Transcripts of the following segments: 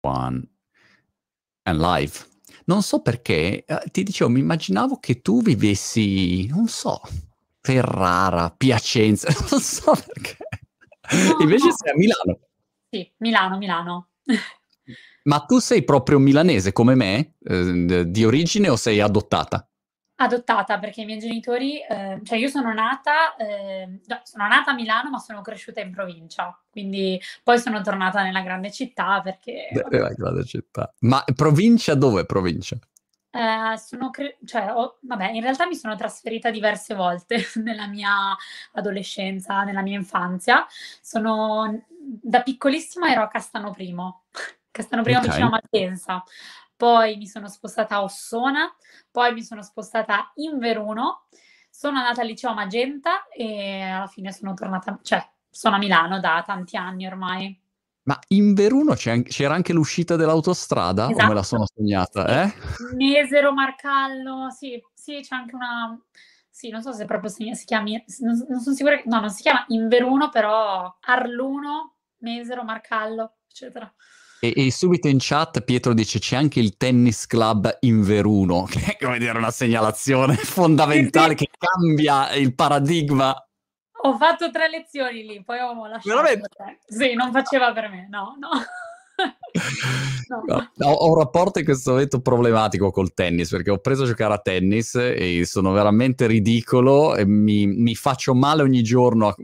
One and live. Non so perché, eh, ti dicevo, mi immaginavo che tu vivessi, non so, Ferrara, Piacenza, non so perché. No, Invece no. sei a Milano. Sì, Milano, Milano. Ma tu sei proprio milanese come me, eh, di origine o sei adottata? Adottata perché i miei genitori, eh, cioè io sono nata, eh, no, sono nata a Milano ma sono cresciuta in provincia, quindi poi sono tornata nella grande città perché Della grande città. Ma provincia dove provincia? eh, sono, cre- cioè, ho- vabbè, in realtà mi sono trasferita diverse volte nella mia adolescenza, nella mia infanzia. Sono, da piccolissima ero a Castano Primo, Castano Primo Ok. vicino a Malpensa. Poi mi sono spostata a Ossona, poi mi sono spostata in Veruno, sono andata al liceo a Magenta e alla fine sono tornata, cioè sono a Milano da tanti anni ormai. Ma in Veruno c'era anche l'uscita dell'autostrada o me la Esatto. sono sognata, eh? Mesero, Marcallo, sì, sì, c'è anche una... Sì, non so se proprio si, si chiami... Non, non sono sicura... No, non si chiama Inveruno, però Arluno, Mesero, Marcallo, eccetera. E, e subito in chat Pietro dice c'è anche il tennis club in Veruno, che è come dire una segnalazione fondamentale che cambia il paradigma. Ho fatto tre lezioni lì, poi ho lasciato. Veramente? Sì, non faceva per me, no, no. No. Ho, ho un rapporto in questo momento problematico col tennis perché ho preso a giocare a tennis e sono veramente ridicolo e mi, mi faccio male ogni giorno,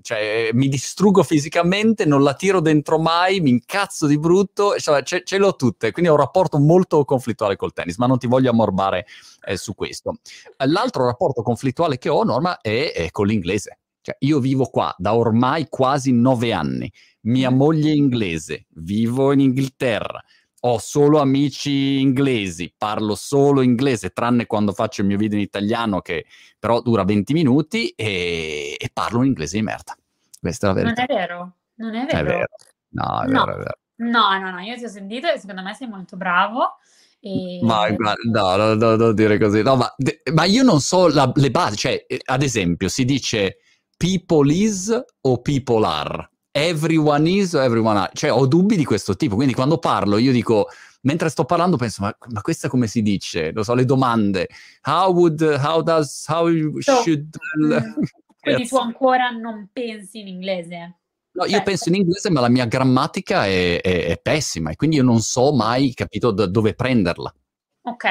cioè mi distruggo fisicamente, non la tiro dentro mai, mi incazzo di brutto, insomma, ce, ce l'ho tutte, quindi ho un rapporto molto conflittuale col tennis, ma non ti voglio ammorbare eh, su questo. L'altro rapporto conflittuale che ho, Norma, è, è con l'inglese. Cioè, io vivo qua da ormai quasi nove anni mia Mm. moglie è inglese, vivo in Inghilterra, ho solo amici inglesi, parlo solo inglese, tranne quando faccio il mio video in italiano che però dura 20 minuti e, e parlo un inglese di merda. Questa è la Non verità. è vero, non è È vero. vero. No, è No. vero, è vero. No, no, no, io ti ho sentito e secondo me sei molto bravo. E... Ma guarda, no, no, no, non dire così. No, ma, de- ma io non so la- le basi, cioè, eh, ad esempio, si dice people is o people are. Everyone is o everyone are. Cioè, ho dubbi di questo tipo. Quindi quando parlo, io dico, mentre sto parlando, penso, ma, ma questa come si dice? Lo so, le domande. How would, how does, how should... mm, Quindi tu ancora non pensi in inglese? No, io Cioè, penso in inglese, ma la mia grammatica è, è- è pessima e quindi io non so mai, capito, da dove prenderla. Ok,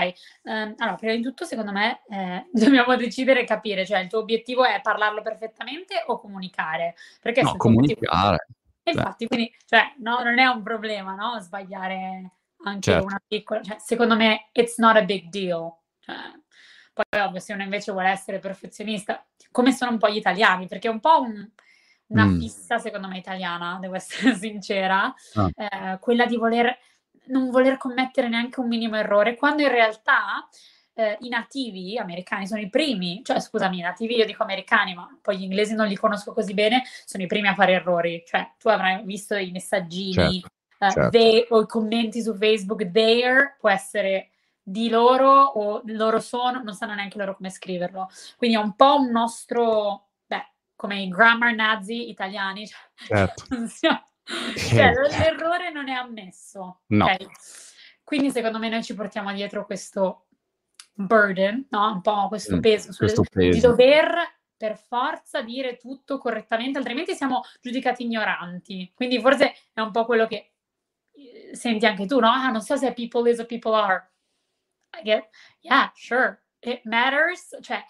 ehm, allora prima di tutto secondo me eh, dobbiamo decidere e capire, cioè il tuo obiettivo è parlarlo perfettamente o comunicare? Perché No, obiettivo- comunicare. E cioè. infatti, quindi, cioè, no, non è un problema, no? Sbagliare anche Certo. una piccola, cioè, secondo me, it's not a big deal. Cioè, poi, ovvio, se uno invece vuole essere perfezionista, come sono un po' gli italiani, perché è un po' un- una Mm. fissa, secondo me, italiana, devo essere sincera, Ah. eh, quella di voler, non voler commettere neanche un minimo errore, quando in realtà eh, i nativi americani sono i primi, cioè scusami, i nativi io dico americani, ma poi gli inglesi non li conosco così bene, sono i primi a fare errori. Cioè, tu avrai visto i messaggini eh, certo. they- o i commenti su Facebook, there può essere di loro o loro sono, non sanno neanche loro come scriverlo. Quindi è un po' un nostro, beh, come i grammar nazi italiani, cioè, Certo. non siamo- cioè, l'errore non è ammesso. No. ok? Quindi secondo me noi ci portiamo dietro questo burden, no? un po' questo Mm, peso, sulle- questo di peso. dover per forza dire tutto correttamente, altrimenti siamo giudicati ignoranti. Quindi forse è un po' quello che eh, senti anche tu, no? Ah, non so se people is o people are. I get, yeah, sure, it matters, cioè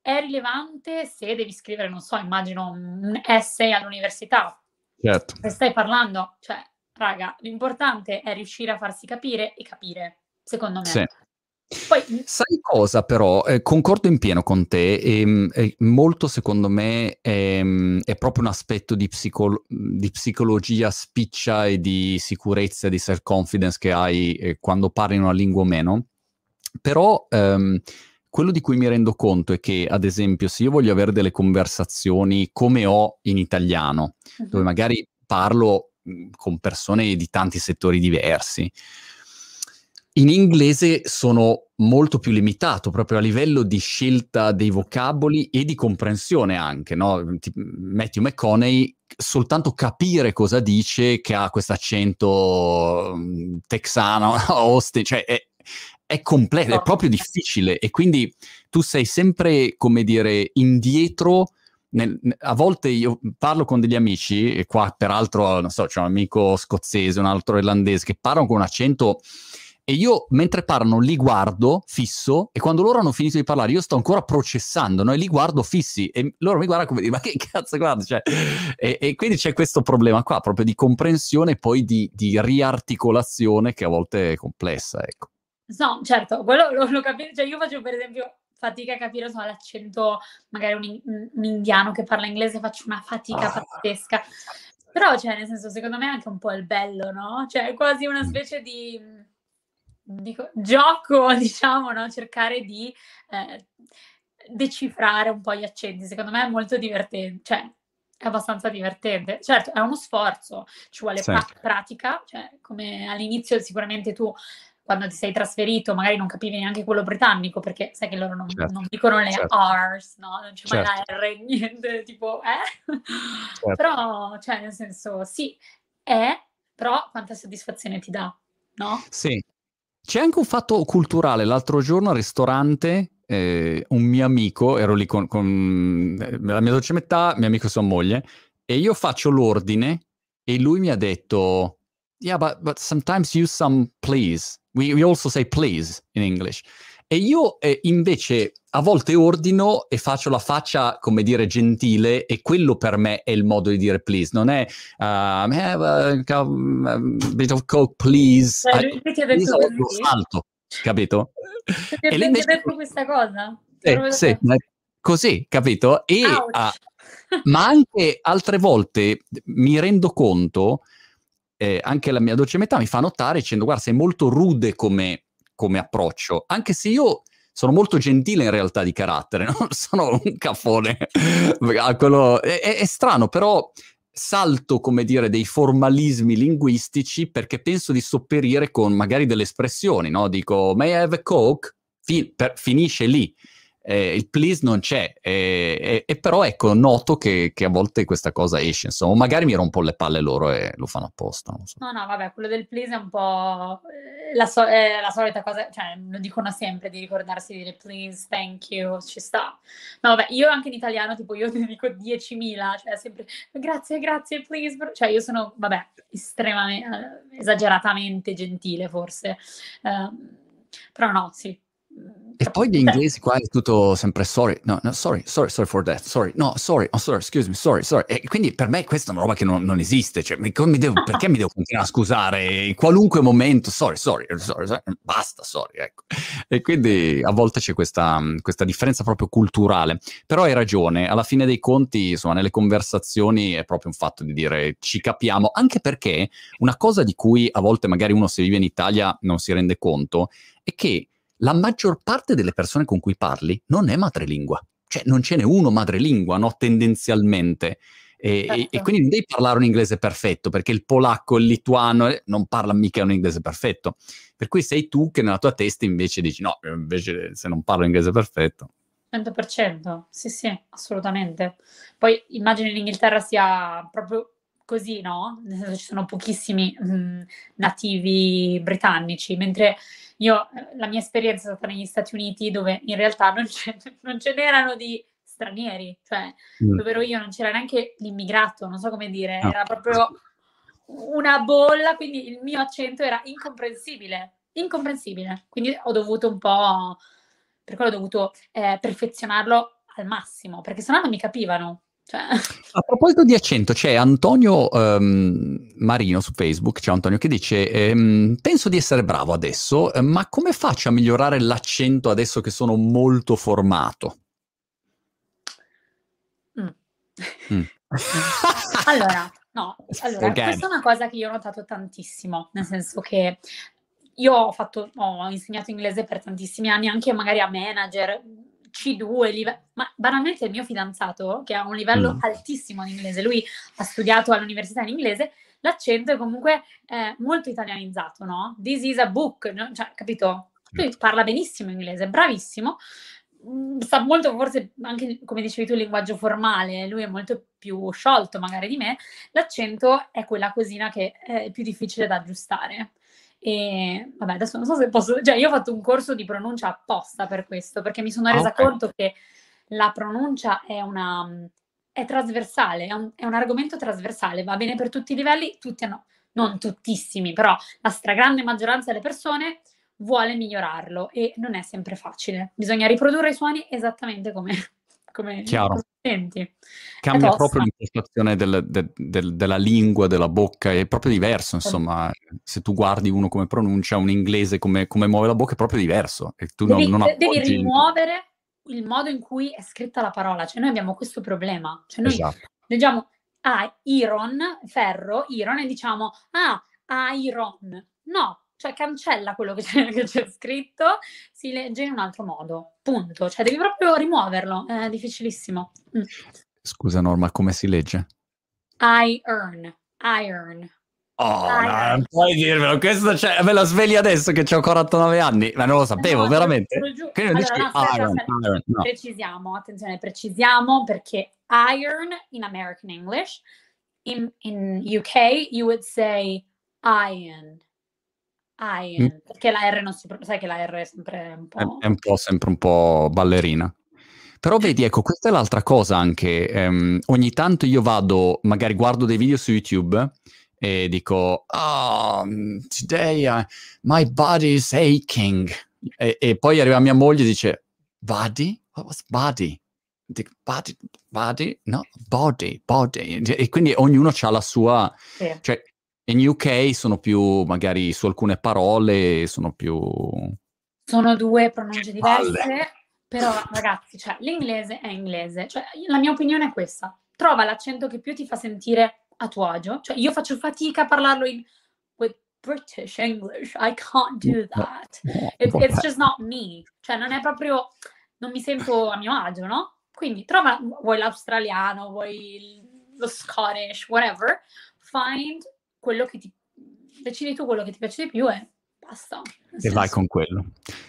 è rilevante se devi scrivere, non so, immagino un essay all'università, Certo. se stai parlando, cioè, raga, l'importante è riuscire a farsi capire e capire, secondo me. Sì. Poi, Sai cosa però? Eh, concordo in pieno con te e, e molto secondo me è, è proprio un aspetto di, psicolo- di psicologia spiccia e di sicurezza, di self-confidence che hai eh, quando parli una lingua o meno. Però ehm, quello di cui mi rendo conto è che, ad esempio, se io voglio avere delle conversazioni come ho in italiano, dove Mhm. magari parlo mh, con persone di tanti settori diversi. In inglese sono molto più limitato proprio a livello di scelta dei vocaboli e di comprensione anche, no? Matthew McConaughey soltanto capire cosa dice che ha questo accento um, texano, Austin, cioè è, è completo, è proprio difficile e quindi tu sei sempre, come dire, indietro. Nel, a volte io parlo con degli amici, e qua peraltro, non so, c'è un amico scozzese, un altro irlandese, che parlano con un accento e io mentre parlano li guardo fisso e quando loro hanno finito di parlare io sto ancora processando no? e li guardo fissi e loro mi guardano come dire ma che cazzo guarda cioè, e, e, quindi c'è questo problema qua proprio di comprensione e poi di, di riarticolazione che a volte è complessa ecco. No, certo, quello lo, lo capisco, cioè io faccio per esempio fatica a capire so, l'accento, magari un, un, indiano che parla inglese, faccio una fatica ah. pazzesca. Però, cioè, nel senso, secondo me è anche un po' il bello, no? Cioè, è quasi una mm. specie di dico, gioco, diciamo, no? cercare di eh, decifrare un po' gli accenti. Secondo me è molto divertente, cioè è abbastanza divertente. Certo, è uno sforzo, ci vuole certo. pra- pratica, cioè come all'inizio sicuramente tu quando ti sei trasferito magari non capivi neanche quello britannico perché sai che loro non, certo. non dicono le certo. R's, no? Non c'è certo. mai la certo. R, niente, tipo, eh? Certo. Però, cioè, nel senso, sì, è, però quanta soddisfazione ti dà, no? Sì, c'è anche un fatto culturale. L'altro giorno al ristorante, eh, un mio amico, ero lì con, con eh, la mia dolce metà, mio amico e sua moglie, e io faccio l'ordine e lui mi ha detto, yeah, but, but sometimes use some please. We, we also say please in English. E io eh, invece a volte ordino e faccio la faccia, come dire, gentile e quello per me è il modo di dire please, non è uh, have a, a, bit of coke please. Cioè, lui ti ha detto lo salto, capito? Ti e lei invece... detto questa cosa? Sì, sì, così, capito? E, uh, ma anche altre volte mi rendo conto, eh, anche la mia dolce metà mi fa notare dicendo guarda sei molto rude come come approccio, anche se io sono molto gentile in realtà di carattere, non sono un cafone. Quello, è, è, strano, però salto, come dire, dei formalismi linguistici perché penso di sopperire con magari delle espressioni, no? Dico, may I have a coke? Fin- per, finisce lì eh, il please non c'è, e, e, però ecco, noto che, che, a volte questa cosa esce, insomma, magari mi rompo le palle loro e lo fanno apposta. So. No, no, vabbè, quello del please è un po' la, so- la solita cosa, cioè lo dicono sempre di ricordarsi di dire please, thank you, ci sta. No, vabbè, io anche in italiano, tipo, io ne dico 10.000, cioè sempre grazie, grazie, please, cioè io sono, vabbè, estremamente, esageratamente gentile forse, uh, però no, sì, e poi gli inglesi qua è tutto sempre sorry, no, no, sorry, sorry, sorry for that, sorry, no, sorry, oh, sorry, excuse me, sorry, sorry. E quindi per me questa è una roba che non, non esiste, cioè, mi, mi devo, perché mi devo continuare a scusare in qualunque momento, sorry, sorry, sorry, sorry basta, sorry, ecco. E quindi a volte c'è questa, questa differenza proprio culturale. Però hai ragione, alla fine dei conti, insomma, nelle conversazioni è proprio un fatto di dire ci capiamo, anche perché una cosa di cui a volte magari uno se vive in Italia non si rende conto è che la maggior parte delle persone con cui parli non è madrelingua. Cioè non ce n'è uno madrelingua, no? Tendenzialmente. E, certo. e, quindi non devi parlare un inglese perfetto, perché il polacco, il lituano eh, non parla mica un inglese perfetto. Per cui sei tu che nella tua testa invece dici no, invece se non parlo inglese perfetto. 100%, sì sì, assolutamente. Poi immagino in Inghilterra sia proprio così, no? Nel senso ci sono pochissimi mh, mm, nativi britannici, mentre io, eh, la mia esperienza è stata negli Stati Uniti dove in realtà non ce, non ce n'erano di stranieri, cioè mm. dove ero io non c'era neanche l'immigrato, non so come dire, no. era proprio una bolla, quindi il mio accento era incomprensibile, incomprensibile, quindi ho dovuto un po', per quello ho dovuto eh, perfezionarlo al massimo, perché sennò non mi capivano. Cioè... A proposito di accento, c'è Antonio um, Marino su Facebook, c'è Antonio che dice ehm, penso di essere bravo adesso, eh, ma come faccio a migliorare l'accento adesso che sono molto formato? Mm. Mm. allora, no, allora, questa è una cosa che io ho notato tantissimo, nel senso che io ho, fatto, ho insegnato inglese per tantissimi anni, anche magari a manager, C2, live- ma banalmente il mio fidanzato, che ha un livello mm. altissimo in inglese, lui ha studiato all'università in inglese, l'accento è comunque eh, molto italianizzato, no? This is a book, no? cioè, capito? Lui parla benissimo inglese, bravissimo, mm, sa molto forse anche come dicevi tu il linguaggio formale, lui è molto più sciolto magari di me, l'accento è quella cosina che è più difficile da aggiustare. E vabbè, adesso non so se posso, cioè io ho fatto un corso di pronuncia apposta per questo, perché mi sono resa okay. conto che la pronuncia è una è trasversale, è un, è un, argomento trasversale, va bene per tutti i livelli, tutti hanno, non tuttissimi, però la stragrande maggioranza delle persone vuole migliorarlo e non è sempre facile. Bisogna riprodurre i suoni esattamente come, come senti. Cambia proprio l'impostazione del, del, del, della lingua, della bocca, è proprio diverso, insomma, se tu guardi uno come pronuncia, un inglese come, come muove la bocca è proprio diverso. E tu devi, non, non devi rimuovere il modo in cui è scritta la parola, cioè noi abbiamo questo problema, cioè noi esatto. leggiamo ah, iron, ferro, iron e diciamo ah, iron, no, cioè cancella quello che c'è, che c'è, scritto, si legge in un altro modo, punto, cioè devi proprio rimuoverlo, è difficilissimo. Mm. Scusa Norma, come si legge? Iron, iron. Oh, no, non puoi dirmelo, questo cioè, me lo svegli adesso che ho 49 anni, ma non lo sapevo, no, veramente. Che allora, dici no, aspetta, iron, aspetta. iron, no. Precisiamo, attenzione, precisiamo perché iron in American English, in, in UK you would say iron. Mm. perché la R non si sai che la R è sempre un po'... È, è un po' sempre un po' ballerina. Però vedi, ecco, questa è l'altra cosa anche. Um, ogni tanto io vado, magari guardo dei video su YouTube e dico, oh, today uh, my body is aching. E, e, poi arriva mia moglie e dice, body? What was body? Dico, body, body? No, body, body. E quindi ognuno ha la sua... Sì. Cioè, in UK sono più, magari su alcune parole, sono più... Sono due pronunce diverse, però ragazzi, cioè, l'inglese è inglese. Cioè, la mia opinione è questa. Trova l'accento che più ti fa sentire a tuo agio. Cioè, io faccio fatica a parlarlo in with British English. I can't do that. It, it's just not me. Cioè, non è proprio, non mi sento a mio agio, no? Quindi trova, vuoi l'australiano, vuoi lo Scottish, whatever. Find quello che ti, decidi tu quello che ti piace di più e basta. E vai con quello.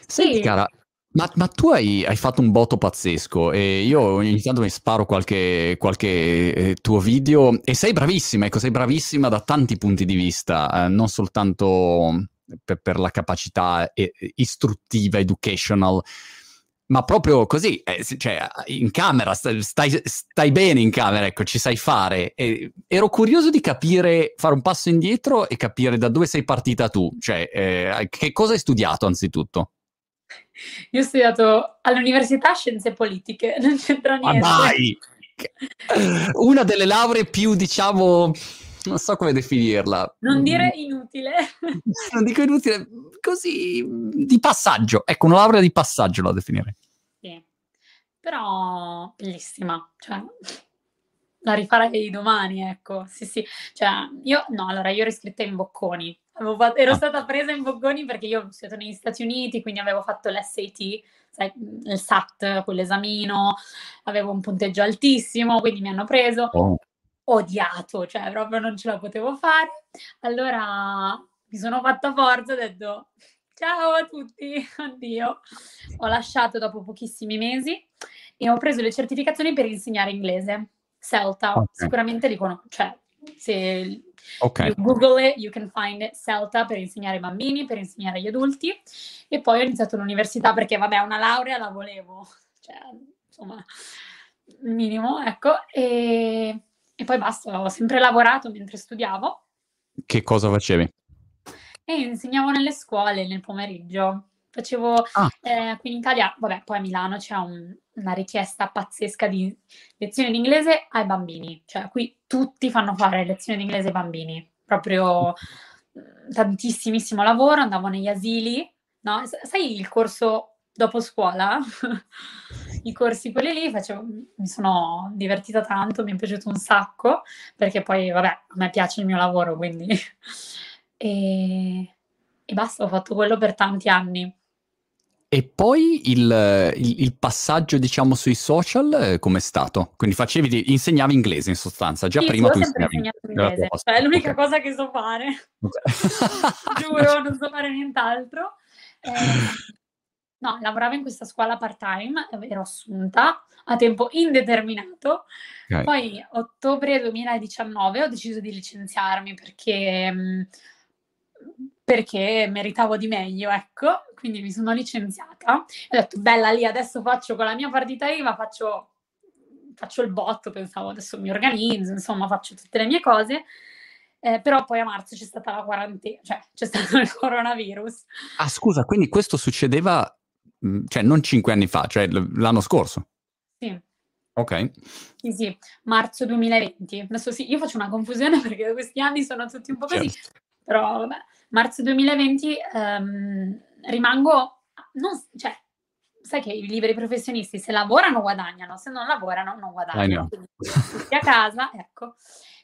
Senti, sì. cara, ma, ma, tu hai, hai, fatto un botto pazzesco e io ogni tanto mi sparo qualche, qualche eh, tuo video e sei bravissima, ecco, sei bravissima da tanti punti di vista, eh, non soltanto per, per la capacità eh, istruttiva, educational, ma proprio così, eh, cioè in camera, stai, stai, bene in camera, ecco, ci sai fare. E ero curioso di capire, fare un passo indietro e capire da dove sei partita tu, cioè eh, che cosa hai studiato anzitutto? Io ho studiato all'università scienze politiche, non c'entra niente. Ma dai! Una delle lauree più, diciamo, non so come definirla. Non dire inutile. non dico inutile, così di passaggio. Ecco, una laurea di passaggio la definirei. Sì, però bellissima. Cioè, la rifarei domani, ecco. Sì, sì. Cioè, io, no, allora, io ero iscritta in Bocconi. Fatto, ero ah. stata presa in Bocconi perché io sono negli Stati Uniti, quindi avevo fatto l'SAT, sai, il SAT, quell'esamino, avevo un punteggio altissimo, quindi mi hanno preso. Oh. Odiato, cioè proprio non ce la potevo fare. Allora mi sono fatta forza e ho detto ciao a tutti, addio. Ho lasciato dopo pochissimi mesi e ho preso le certificazioni per insegnare inglese. CELTA, okay. sicuramente li conosco, cioè se okay. Google it, you can find it, CELTA per insegnare ai bambini, per insegnare agli adulti e poi ho iniziato l'università perché vabbè una laurea la volevo, cioè insomma minimo, ecco, e, e poi basta, ho sempre lavorato mentre studiavo. Che cosa facevi? E insegnavo nelle scuole nel pomeriggio. Facevo ah. eh, qui in Italia, vabbè, poi a Milano c'è un, una richiesta pazzesca di lezioni di inglese ai bambini, cioè qui tutti fanno fare lezioni di inglese ai bambini, proprio mm, tantissimissimo lavoro, andavo negli asili, no? Sai il corso dopo scuola? I corsi quelli lì facevo, mi sono divertita tanto, mi è piaciuto un sacco, perché poi, vabbè, a me piace il mio lavoro, quindi... e, e basta, ho fatto quello per tanti anni. E poi il, il, il, passaggio, diciamo, sui social eh, com'è stato? Quindi facevi, insegnavi inglese in sostanza, già sì, prima tu insegnavi inglese. Cioè, è l'unica okay. cosa che so fare. Okay. Giuro, non so fare nient'altro. Eh, no, lavoravo in questa scuola part-time, ero assunta a tempo indeterminato. Okay. Poi, ottobre 2019, ho deciso di licenziarmi perché, mm, perché meritavo di meglio, ecco. Quindi mi sono licenziata. Ho detto, bella lì, adesso faccio con la mia partita IVA, faccio, faccio il botto, pensavo, adesso mi organizzo, insomma, faccio tutte le mie cose. Eh, però poi a marzo c'è stata la quarantena, cioè c'è stato il coronavirus. Ah, scusa, quindi questo succedeva, cioè non cinque anni fa, cioè l'anno scorso? Sì. Ok. Sì, sì, marzo 2020. Adesso sì, io faccio una confusione perché questi anni sono tutti un po' così, certo. però vabbè, marzo 2020 ehm, rimango, non, cioè, sai che i liberi professionisti se lavorano guadagnano, se non lavorano non guadagnano. Tutti a casa, ecco.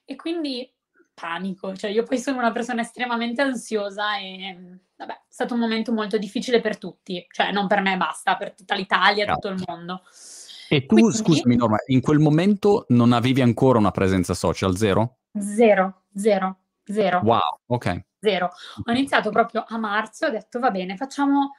E quindi panico, cioè io poi sono una persona estremamente ansiosa e vabbè, è stato un momento molto difficile per tutti, cioè non per me basta, per tutta l'Italia, tutto il mondo. E tu, Quindi, scusami Norma, in quel momento non avevi ancora una presenza social, zero? Zero, zero, zero. Wow, ok. Zero. Ho iniziato proprio a marzo ho detto va bene, facciamo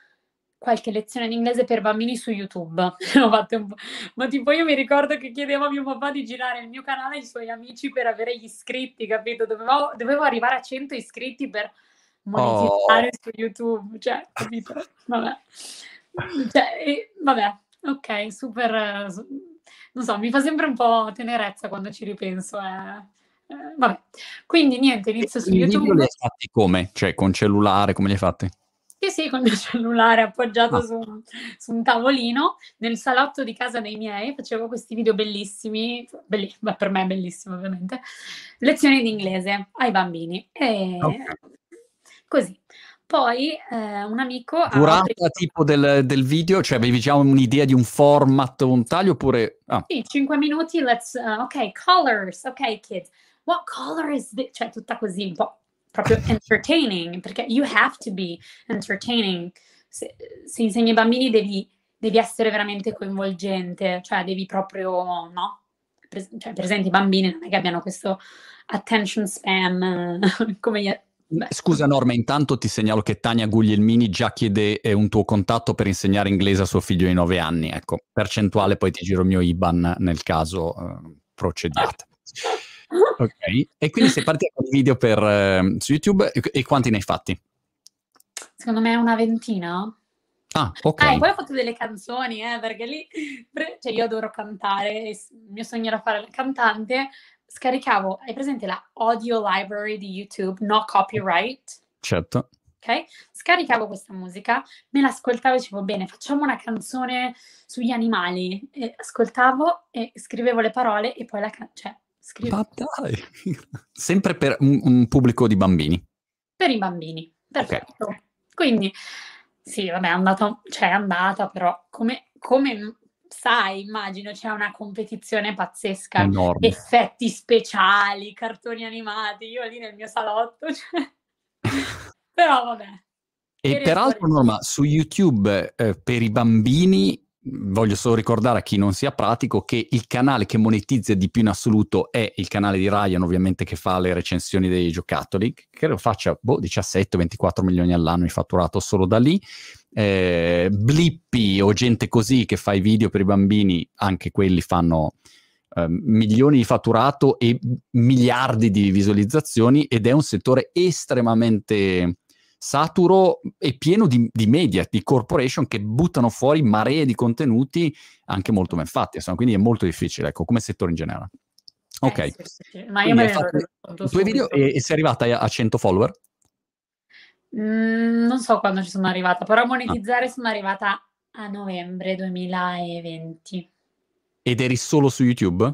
qualche lezione di inglese per bambini su YouTube. Ho fatto un po'. Ma tipo io mi ricordo che chiedevo a mio papà di girare il mio canale ai suoi amici per avere gli iscritti, capito? Dovevo, dovevo arrivare a 100 iscritti per monetizzare oh. su YouTube, cioè, capito? Vabbè. Cioè, e, vabbè, ok, super... Non so, mi fa sempre un po' tenerezza quando ci ripenso. Eh. Eh, vabbè. Quindi niente, inizio su YouTube. Video li hai fatti come? Cioè, con cellulare, come li hai fatti? Sì, sì, con il cellulare appoggiato ah. su, su, un tavolino nel salotto di casa dei miei, facevo questi video bellissimi, belli, beh, per me bellissimi ovviamente, lezioni di inglese ai bambini. E okay. Così. Poi eh, un amico... Durata tipo del, del, video, cioè avevi già un'idea di un format, un taglio oppure... Ah. Sì, 5 minuti, let's... Uh, ok, colors, ok kids. What color is this? Cioè tutta così un po' proprio entertaining, perché you have to be entertaining. Se, se insegni ai bambini devi, devi, essere veramente coinvolgente, cioè devi proprio, no? Pre- cioè, per esempio i bambini non è che abbiano questo attention span come gli... Scusa Norma, intanto ti segnalo che Tania Guglielmini già chiede eh, un tuo contatto per insegnare inglese a suo figlio di 9 anni. Ecco, percentuale, poi ti giro il mio IBAN nel caso eh, procediate. Ok, e quindi sei partita con i video per, uh, su YouTube e, e, quanti ne hai fatti? Secondo me una ventina. Ah, ok. Ah, e poi ho fatto delle canzoni, eh, perché lì, cioè io adoro cantare, il mio sogno era fare la cantante, scaricavo, hai presente la audio library di YouTube, no copyright? Certo. Ok? Scaricavo questa musica, me l'ascoltavo e dicevo, bene, facciamo una canzone sugli animali. E ascoltavo e scrivevo le parole e poi la canzone, cioè Scrive. Ma dai! Sempre per un, un, pubblico di bambini. Per i bambini, perfetto. Okay. Quindi, sì, vabbè, è andata, cioè è andata, però come, come sai, immagino c'è una competizione pazzesca, Enorme. effetti speciali, cartoni animati, io lì nel mio salotto, cioè... però vabbè. E peraltro, Norma, su YouTube eh, per i bambini voglio solo ricordare a chi non sia pratico che il canale che monetizza di più in assoluto è il canale di Ryan, ovviamente che fa le recensioni dei giocattoli, che credo faccia boh, 17-24 milioni all'anno di fatturato solo da lì. Eh, Blippi o gente così che fa i video per i bambini, anche quelli fanno eh, milioni di fatturato e miliardi di visualizzazioni ed è un settore estremamente saturo e pieno di, di, media, di corporation che buttano fuori maree di contenuti anche molto ben fatti, insomma, quindi è molto difficile, ecco, come settore in generale. Ok. Eh, sì, sì. Ma io me ne fatto tuoi video e, e, sei arrivata a, a 100 follower? Mm, non so quando ci sono arrivata, però a monetizzare ah. sono arrivata a novembre 2020. Ed eri solo su YouTube?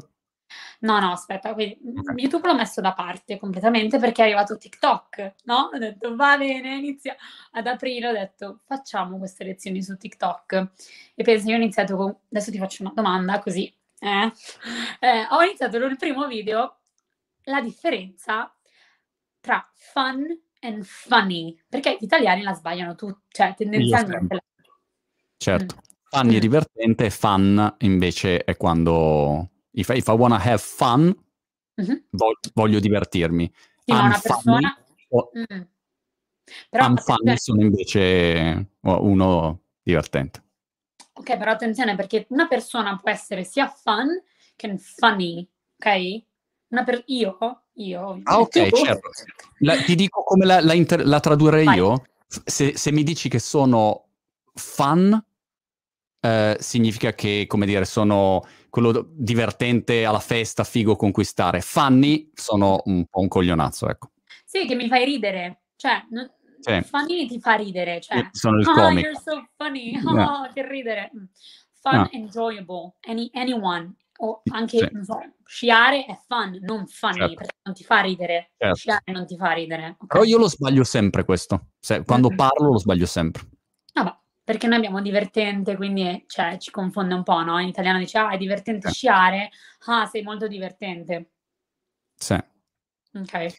No, no, aspetta, quindi okay. YouTube l'ho messo da parte completamente perché è arrivato TikTok, no? Ho detto va bene, inizia ad aprile, ho detto facciamo queste lezioni su TikTok e penso io ho iniziato con, adesso ti faccio una domanda così, eh? Eh, ho iniziato il primo video, la differenza tra fun and funny, perché gli italiani la sbagliano tutti, cioè tendenzialmente. Certo, mm. funny è divertente, fun invece è quando if, if I wanna have fun, mm-hmm. voglio, voglio divertirmi. Sì, ma una persona... Oh. Mm. Però I'm funny attenzione, sono invece uno divertente. ok, però attenzione perché una persona può essere sia fun che funny, ok? Per- io, io, Ah, ok, certo. La- ti dico come la, la inter- la tradurrei Vai. io. Se, se mi dici che sono fun, eh, significa che, come dire, sono quello divertente alla festa, figo conquistare. Funny sono un po' un coglionazzo, ecco. Sì, che mi fai ridere. Cioè, non- Sì. funny ti fa ridere, cioè. Io sono il Ah, comico. you're so funny. Yeah. Ah, che ridere. Mm. Fun, Ah. enjoyable. Any, anyone. O anche, Sì. non so, sciare è fun, non funny, Certo. perché non ti fa ridere. Certo. Sciare non ti fa ridere. ok? Però io lo sbaglio sempre questo. Se- quando parlo lo sbaglio sempre. Vabbè, perché noi abbiamo divertente, quindi eh, cioè, ci confonde un po', no? In italiano dice, ah, è divertente Sì. sciare. Ah, sei molto divertente. Sì. Ok. E,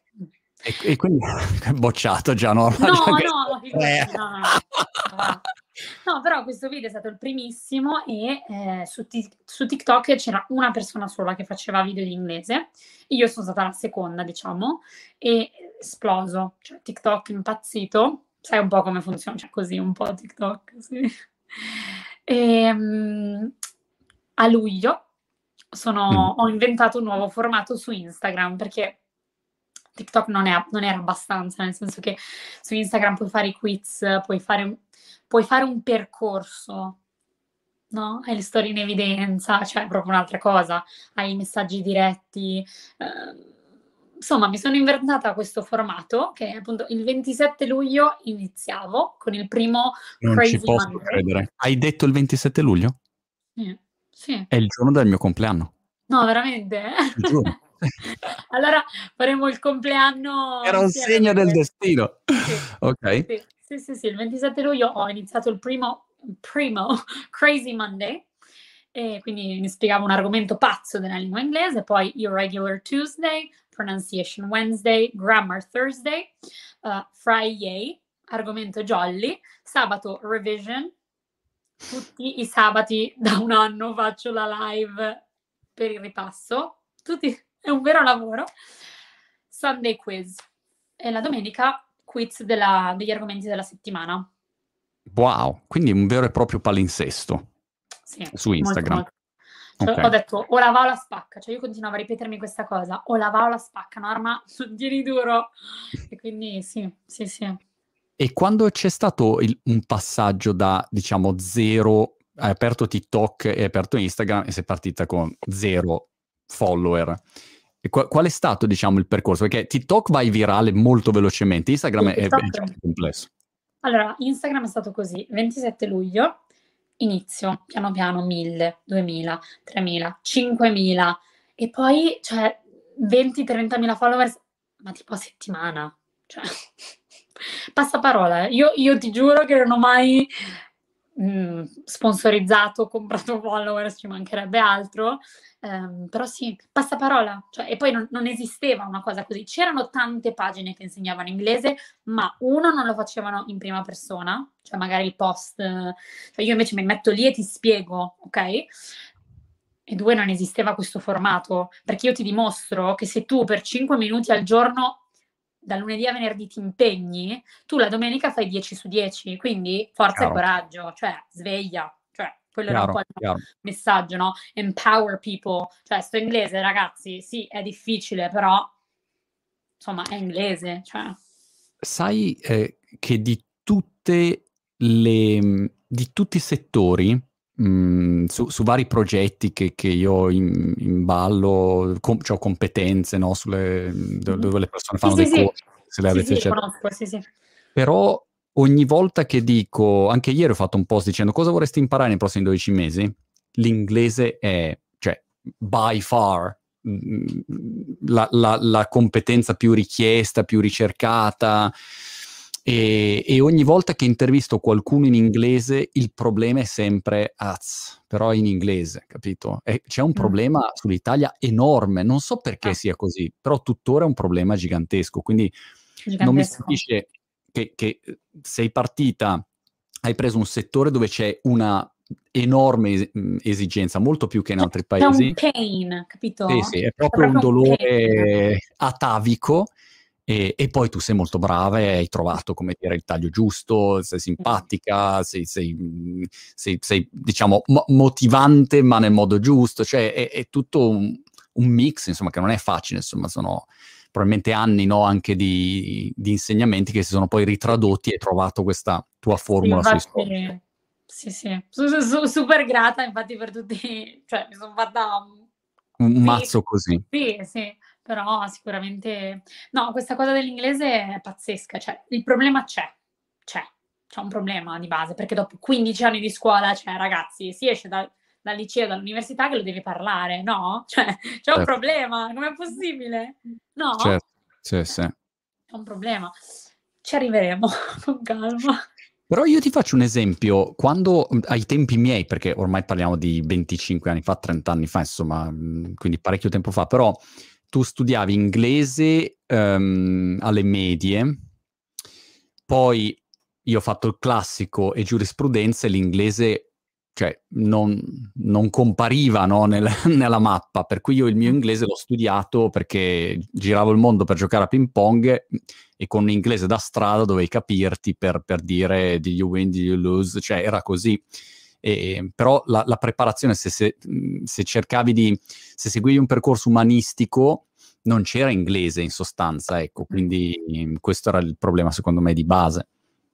e quindi bocciato già, no? No, Già no, figurati, Eh. no, no, no. No, però questo video è stato il primissimo e eh, su, Tik- su TikTok c'era una persona sola che faceva video in inglese. Io sono stata la seconda, diciamo, e esploso. Cioè, TikTok impazzito. Sai un po' come funziona, cioè così un po' TikTok, sì. E, mm, a luglio sono- Mm. ho inventato un nuovo formato su Instagram perché TikTok non, è- non era abbastanza, nel senso che su Instagram puoi fare i quiz, puoi fare, un- puoi fare un percorso, no? Hai le storie in evidenza, cioè è proprio un'altra cosa, hai i messaggi diretti. ehm, insomma, mi sono inventata questo formato che appunto il 27 luglio iniziavo con il primo Non Crazy ci posso Monday. credere. Hai detto il 27 luglio? Sì, sì. È il giorno del mio compleanno. No, veramente? Giuro. allora faremo il compleanno. Era un segno del destino. Sì. Ok. Sì, sì, sì, sì, il 27 luglio ho iniziato il primo, primo Crazy Monday, e quindi mi spiegavo un argomento pazzo della lingua inglese, poi Irregular Tuesday, Pronunciation Wednesday, Grammar Thursday, uh, Friday, argomento jolly, sabato revision, tutti i sabati da un anno faccio la live per il ripasso, tutti, è un vero lavoro, Sunday quiz e la domenica quiz della- degli argomenti della settimana. Wow, quindi un vero e proprio palinsesto Sì, su molto, Instagram. molto. Cioè, Ok. Ho detto o la va o la spacca, cioè io continuavo a ripetermi questa cosa, o la va o la spacca, Norma, tieni duro. E quindi sì, sì, sì. E quando c'è stato il- un passaggio da, diciamo, zero, hai aperto TikTok e hai aperto Instagram e sei partita con zero follower. E qua- qual è stato, diciamo, il percorso? Perché TikTok vai virale molto velocemente, Instagram Sì, è, è TikTok- più complesso. Allora, Instagram è stato così, 27 luglio, inizio, piano piano, 1000, 2000, 3000, 5000 e poi, cioè, 20-30.000 followers, ma tipo a settimana, cioè, passaparola, eh. io, io ti giuro che non ho mai mm, sponsorizzato, comprato followers, ci mancherebbe altro, ehm, però sì, passaparola, cioè, e poi non, non esisteva una cosa così, c'erano tante pagine che insegnavano inglese, ma uno non lo facevano in prima persona, cioè magari il post, cioè io invece mi metto lì e ti spiego, ok? E due, non esisteva questo formato, perché io ti dimostro che se tu per 5 minuti al giorno, da lunedì a venerdì ti impegni, tu la domenica fai 10 su 10, quindi forza Chiaro. e coraggio, cioè sveglia, cioè quello era un Chiaro, po' il chiaro. messaggio, no? Empower people, cioè sto inglese ragazzi, sì, è difficile, però insomma è inglese, cioè Sai eh, che di tutte le di tutti i settori mh, su, su vari progetti che, che io in, in ballo, com- ho competenze no, sulle, do- dove le persone fanno sì, dei sì. corsi, se le avete sì, conosco, sì, sì. Però ogni volta che dico, anche ieri ho fatto un post dicendo cosa vorresti imparare nei prossimi 12 mesi, l'inglese è, cioè, by far la, la- la competenza più richiesta, più ricercata. E, e ogni volta che intervisto qualcuno in inglese, il problema è sempre, az, però è in inglese, capito? E c'è un Mm. problema sull'Italia enorme, non so perché Ah. sia così, però tuttora è un problema gigantesco. Quindi non mi Gigantesco. stupisce che, che sei partita, hai preso un settore dove c'è una enorme mh, esigenza, molto più che in altri paesi. un pain, capito? Sì, sì, è proprio un proprio un dolore atavico E, e, poi tu sei molto brava e hai trovato, come dire, il taglio giusto, sei simpatica, sei, sei, sei, sei diciamo, mo- motivante ma nel modo giusto, cioè è, è tutto un, un, mix, insomma, che non è facile, insomma, sono probabilmente anni no, anche di, di, insegnamenti che si sono poi ritradotti e hai trovato questa tua formula sì, infatti, Sì, sì, su, su, super grata infatti per tutti, cioè mi sono fatta un sì, mazzo così. Sì, sì, però sicuramente... No, questa cosa dell'inglese è pazzesca, cioè il problema c'è, c'è, c'è un problema di base, perché dopo 15 anni di scuola, cioè ragazzi, si esce dal, dal liceo, dall'università che lo devi parlare, no? Cioè, c'è certo. un problema, com'è possibile? No? Certo, sì, sì. C'è un problema. Ci arriveremo, con calma. Però io ti faccio un esempio, quando ai tempi miei, perché ormai parliamo di 25 anni fa, 30 anni fa, insomma, quindi parecchio tempo fa, però tu studiavi inglese um, alle medie, poi io ho fatto il classico e giurisprudenza e l'inglese cioè, non, non compariva no, nel, nella mappa, per cui io il mio inglese l'ho studiato perché giravo il mondo per giocare a ping pong e con un inglese da strada dovevi capirti per, per dire do you win, do you lose, cioè era così. E, però la, la preparazione, se, se, se, cercavi di, se seguivi un percorso umanistico, non c'era inglese in sostanza, ecco, quindi questo era il problema secondo me di base.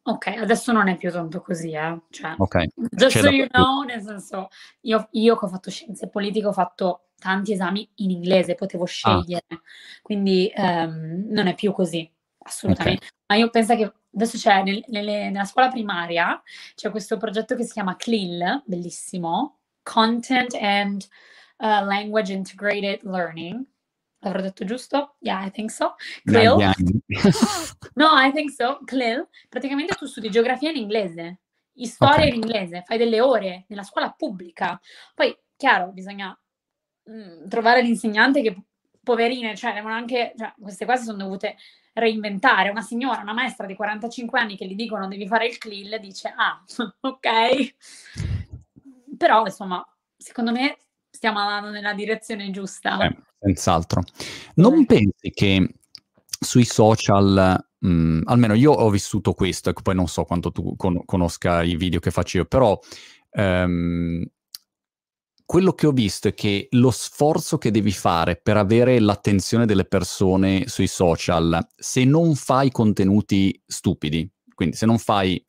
Ok, adesso non è più tanto così, eh. Cioè, okay. just so you know, nel senso, io, io, che ho fatto scienze politiche ho fatto tanti esami in inglese, potevo ah. scegliere, ah. quindi um, non è più così, assolutamente. Okay. Ma io penso che adesso c'è nel, nelle, nella scuola primaria, c'è questo progetto che si chiama CLIL, bellissimo, Content and uh, Language Integrated Learning, L'avrò detto giusto? Yeah, I think so. Clil. no, I think so. Clil. Praticamente tu studi geografia in inglese, storia okay. in inglese, fai delle ore nella scuola pubblica. Poi, chiaro, bisogna mh, mm, trovare l'insegnante che, poverine, cioè, devono anche, cioè, queste cose sono dovute reinventare. Una signora, una maestra di 45 anni che gli dicono devi fare il CLIL, dice, ah, ok. Però, insomma, secondo me stiamo andando nella direzione giusta. Eh, senz'altro. Non eh. pensi che sui social, mm, almeno io ho vissuto questo, ecco, poi non so quanto tu con- conosca i video che faccio io, però um, quello che ho visto è che lo sforzo che devi fare per avere l'attenzione delle persone sui social, se non fai contenuti stupidi, quindi se non fai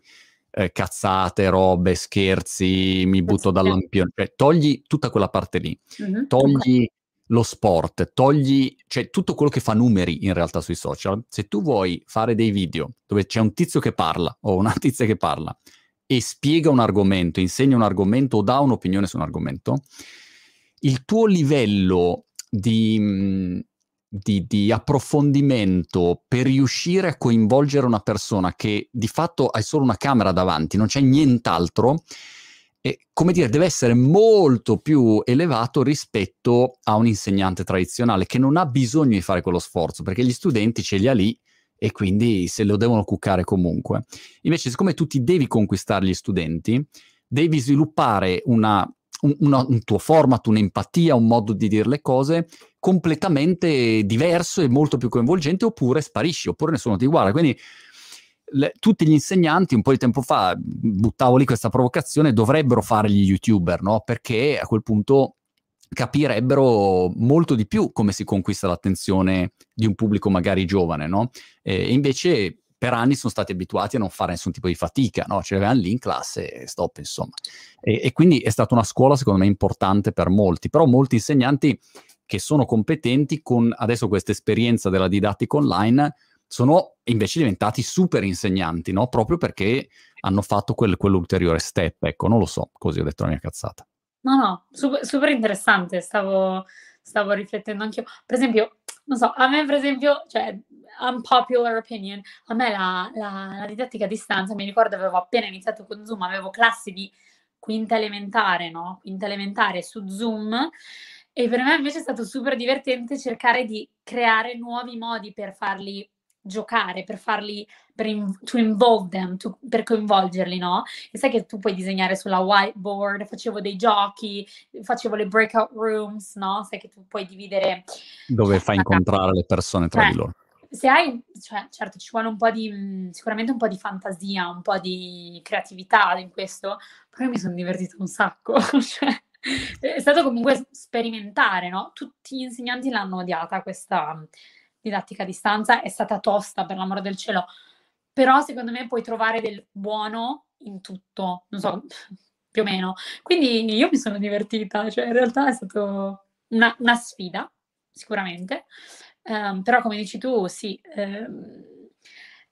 eh, cazzate, robe, scherzi, mi butto dal lampione, cioè togli tutta quella parte lì, mm-hmm. togli lo sport, togli, cioè tutto quello che fa numeri in realtà sui social. Se tu vuoi fare dei video dove c'è un tizio che parla o una tizia che parla e spiega un argomento, insegna un argomento o dà un'opinione su un argomento, il tuo livello di, di, di, approfondimento per riuscire a coinvolgere una persona che di fatto hai solo una camera davanti, non c'è nient'altro, e, come dire, deve essere molto più elevato rispetto a un insegnante tradizionale che non ha bisogno di fare quello sforzo perché gli studenti ce li ha lì e quindi se lo devono cuccare comunque. Invece, siccome tu ti devi conquistare gli studenti, devi sviluppare una, un, una, un tuo format, un'empatia, un modo di dire le cose completamente diverso e molto più coinvolgente, oppure sparisci, oppure nessuno ti guarda. Quindi le, tutti gli insegnanti, un po' di tempo fa, buttavo lì questa provocazione, dovrebbero fare gli youtuber, no? Perché a quel punto capirebbero molto di più come si conquista l'attenzione di un pubblico magari giovane, no? E invece per anni sono stati abituati a non fare nessun tipo di fatica, no? Ce l'avevano lì in classe e stop, insomma. E, e, quindi è stata una scuola, secondo me, importante per molti, però molti insegnanti che sono competenti con adesso questa esperienza della didattica online sono invece diventati super insegnanti, no? Proprio perché hanno fatto quel, quell'ulteriore step, ecco, non lo so, così ho detto la mia cazzata. No, no, super, super interessante, stavo, stavo riflettendo anche io. Per esempio, non so, a me per esempio, cioè, unpopular opinion, a me la, la, la didattica a distanza, mi ricordo avevo appena iniziato con Zoom, avevo classi di quinta elementare, no? Quinta elementare su Zoom e per me invece è stato super divertente cercare di creare nuovi modi per farli giocare, per farli, per in, to involve them, to, per coinvolgerli, no? E sai che tu puoi disegnare sulla whiteboard, facevo dei giochi, facevo le breakout rooms, no? Sai che tu puoi dividere... Dove fai incontrare le persone tra eh, di loro. se hai, cioè, certo, ci vuole un po' di, mm, sicuramente un po' di fantasia, un po' di creatività in questo, però io mi sono divertita un sacco, cioè, è stato comunque sperimentare, no? Tutti gli insegnanti l'hanno odiata questa didattica a distanza, è stata tosta per l'amore del cielo, però secondo me puoi trovare del buono in tutto, non so, più o meno. Quindi io mi sono divertita, cioè in realtà è stata una, una sfida, sicuramente, um, però come dici tu, sì, ehm,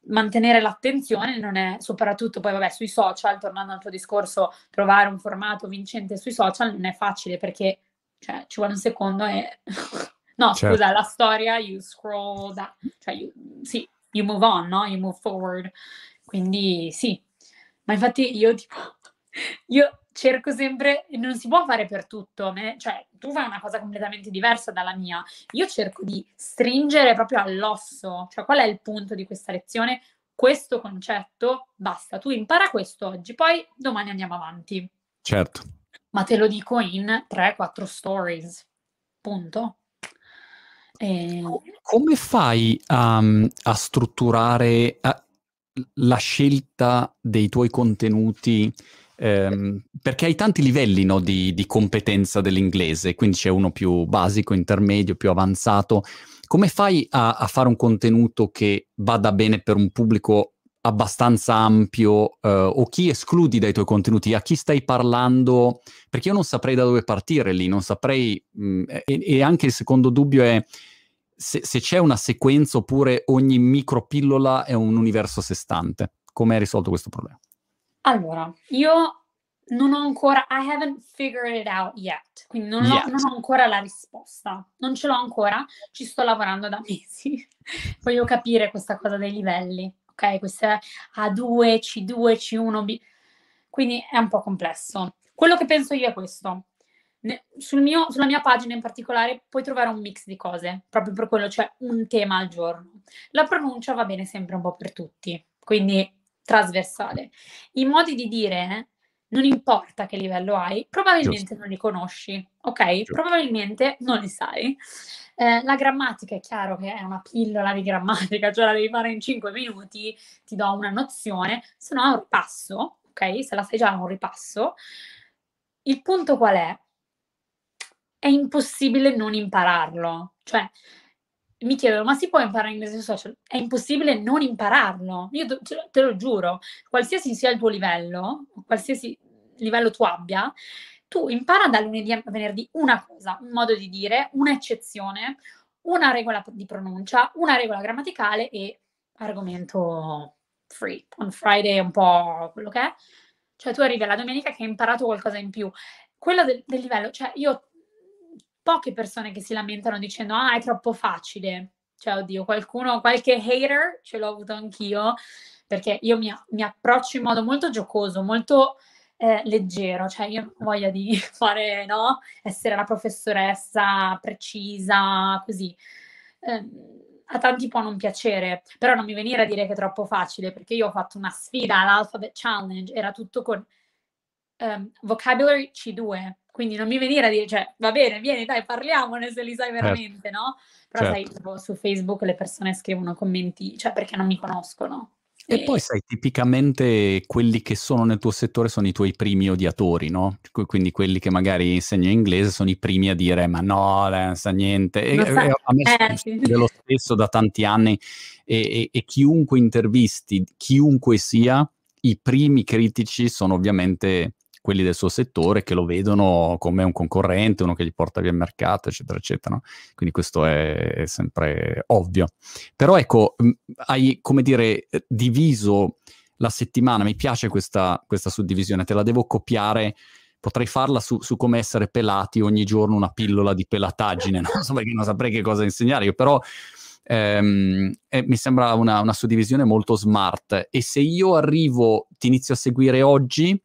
mantenere l'attenzione non è, soprattutto poi vabbè sui social, tornando al tuo discorso, trovare un formato vincente sui social non è facile perché cioè, ci vuole un secondo e... no, certo. scusa, la storia, you scroll, that, cioè, you, sì, you move on, no? You move forward. Quindi sì, ma infatti io tipo, io cerco sempre, non si può fare per tutto, me, cioè tu fai una cosa completamente diversa dalla mia, io cerco di stringere proprio all'osso, cioè qual è il punto di questa lezione? Questo concetto, basta, tu impara questo oggi, poi domani andiamo avanti. Certo. Ma te lo dico in 3-4 stories, punto. E... Come fai um, a strutturare uh, la scelta dei tuoi contenuti? ehm, perché hai tanti livelli no, di, di, competenza dell'inglese, quindi c'è uno più basico, intermedio, più avanzato. Come fai a, a fare un contenuto che vada bene per un pubblico abbastanza ampio eh, o chi escludi dai tuoi contenuti, a chi stai parlando, perché io non saprei da dove partire lì, non saprei, mh, mm, e, e, anche il secondo dubbio è se, se, c'è una sequenza oppure ogni micropillola è un universo a sé stante. Come hai risolto questo problema? Allora, io non ho ancora, I haven't figured it out yet, quindi non, yet. Ho, non ho ancora la risposta, non ce l'ho ancora, ci sto lavorando da mesi, voglio capire questa cosa dei livelli, ok? Questa A2, C2, C1, B, quindi è un po' complesso. Quello che penso io è questo, sul mio, sulla mia pagina in particolare puoi trovare un mix di cose, proprio per quello, cioè un tema al giorno. La pronuncia va bene sempre un po' per tutti, quindi trasversale. I modi di dire, non importa che livello hai, probabilmente Giusto. non li conosci, ok? Giusto. Probabilmente non li sai. Eh, la grammatica è chiaro che è una pillola di grammatica, cioè la devi fare in 5 minuti, ti do una nozione, se no è un ripasso, ok? Se la sai già è un ripasso. Il punto qual è? È impossibile non impararlo, cioè mi chiedono, ma si può imparare inglese social? È impossibile non impararlo. Io te, te lo giuro, qualsiasi sia il tuo livello, qualsiasi livello tu abbia, tu impara da lunedì a venerdì una cosa, un modo di dire, un'eccezione, una regola di pronuncia, una regola grammaticale e argomento free. On Friday è un po' quello che è. Cioè tu arrivi alla domenica che hai imparato qualcosa in più. Quello del, del livello, cioè io poche persone che si lamentano dicendo ah è troppo facile. Cioè, oddio, qualcuno, qualche hater ce l'ho avuto anch'io, perché io mi, mi approccio in modo molto giocoso, molto eh, leggero, cioè io ho voglia di fare, no? Essere la professoressa precisa, così. Eh, a tanti può non piacere, però non mi venire a dire che è troppo facile, perché io ho fatto una sfida all'Alphabet Challenge, era tutto con um, vocabulary C2, quindi non mi venire a dire, cioè, va bene, vieni, dai, parliamone se li sai certo. veramente, no? Però certo. sai, tipo, su Facebook le persone scrivono commenti, cioè, perché non mi conoscono. E, e poi sai, tipicamente quelli che sono nel tuo settore sono i tuoi primi odiatori, no? Quindi quelli che magari insegnano inglese sono i primi a dire ma no, non sa niente. E, sa- a me eh, lo stesso da tanti anni e, e chiunque intervisti, chiunque sia, i primi critici sono ovviamente quelli del suo settore che lo vedono come un concorrente, uno che gli porta via il mercato, eccetera, eccetera. No? Quindi questo è, è, sempre ovvio. Però ecco, hai, come dire, diviso la settimana, mi piace questa, questa suddivisione, te la devo copiare potrei farla su, su, come essere pelati ogni giorno una pillola di pelataggine, non so perché non saprei che cosa insegnare io, però ehm, eh, mi sembra una, una, suddivisione molto smart e se io arrivo, ti inizio a seguire oggi,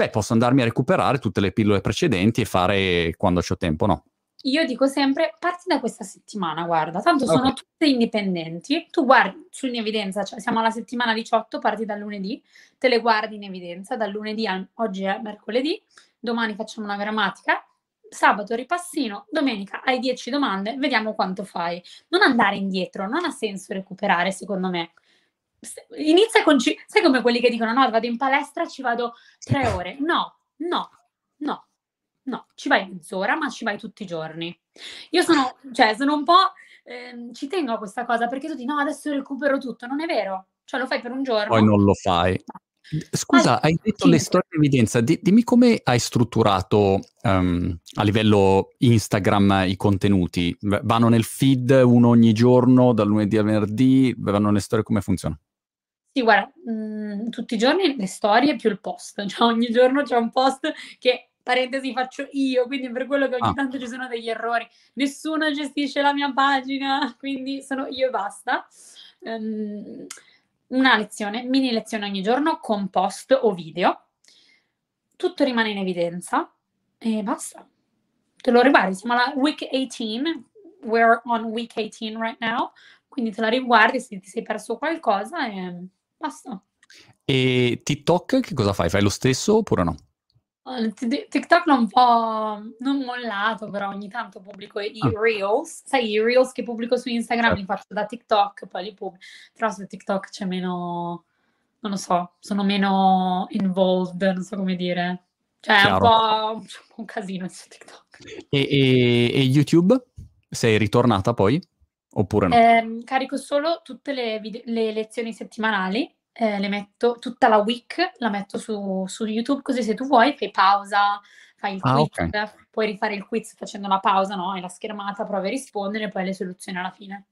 beh, posso andarmi a recuperare tutte le pillole precedenti e fare quando ho tempo, no? Io dico sempre, parti da questa settimana, guarda, tanto okay. sono tutte indipendenti, tu guardi su in evidenza, cioè siamo alla settimana 18, parti dal lunedì, te le guardi in evidenza, dal lunedì a oggi è mercoledì, domani facciamo una grammatica, sabato ripassino, domenica hai 10 domande, vediamo quanto fai. Non andare indietro, non ha senso recuperare, secondo me. Inizia con... Ci- sai come quelli che dicono, no, vado in palestra, ci vado tre ore. No, no, no, no, ci vai mezz'ora, ma ci vai tutti i giorni. Io sono, cioè, sono un po'... Ehm, ci tengo a questa cosa perché tu dici, no, adesso recupero tutto. Non è vero. Cioè, lo fai per un giorno. Poi non lo fai. No Scusa, hai detto le storie di evidenza, di, dimmi come hai strutturato um, a livello Instagram i contenuti? Vanno nel feed uno ogni giorno, dal lunedì al venerdì, vanno nelle storie, come funziona? Sì, guarda, mh, mm, tutti i giorni le storie più il post, cioè ogni giorno c'è un post che parentesi faccio io, quindi per quello che ogni ah. tanto ci sono degli errori. Nessuno gestisce la mia pagina, quindi sono io e basta. Um, una lezione, mini lezione ogni giorno con post o video. Tutto rimane in evidenza e basta. Te lo riguardi, siamo alla week 18, we're on week 18 right now, quindi te la riguardi se ti sei perso qualcosa e basta. E TikTok che cosa fai? Fai lo stesso oppure no? TikTok l'ho un po' non mollato, però ogni tanto pubblico i ah. reels. Sai, i reels che pubblico su Instagram certo. li faccio da TikTok, poi li pubblico. Però su TikTok c'è meno, non lo so, sono meno involved, non so come dire. Cioè è un po' un casino su TikTok. E, e, e, YouTube? Sei ritornata poi? Oppure no? Eh, carico solo tutte le, le lezioni settimanali eh, le metto tutta la week, la metto su, su, YouTube, così se tu vuoi fai pausa, fai il ah, quiz, okay. puoi rifare il quiz facendo la pausa, no? E la schermata, provi a rispondere e poi le soluzioni alla fine.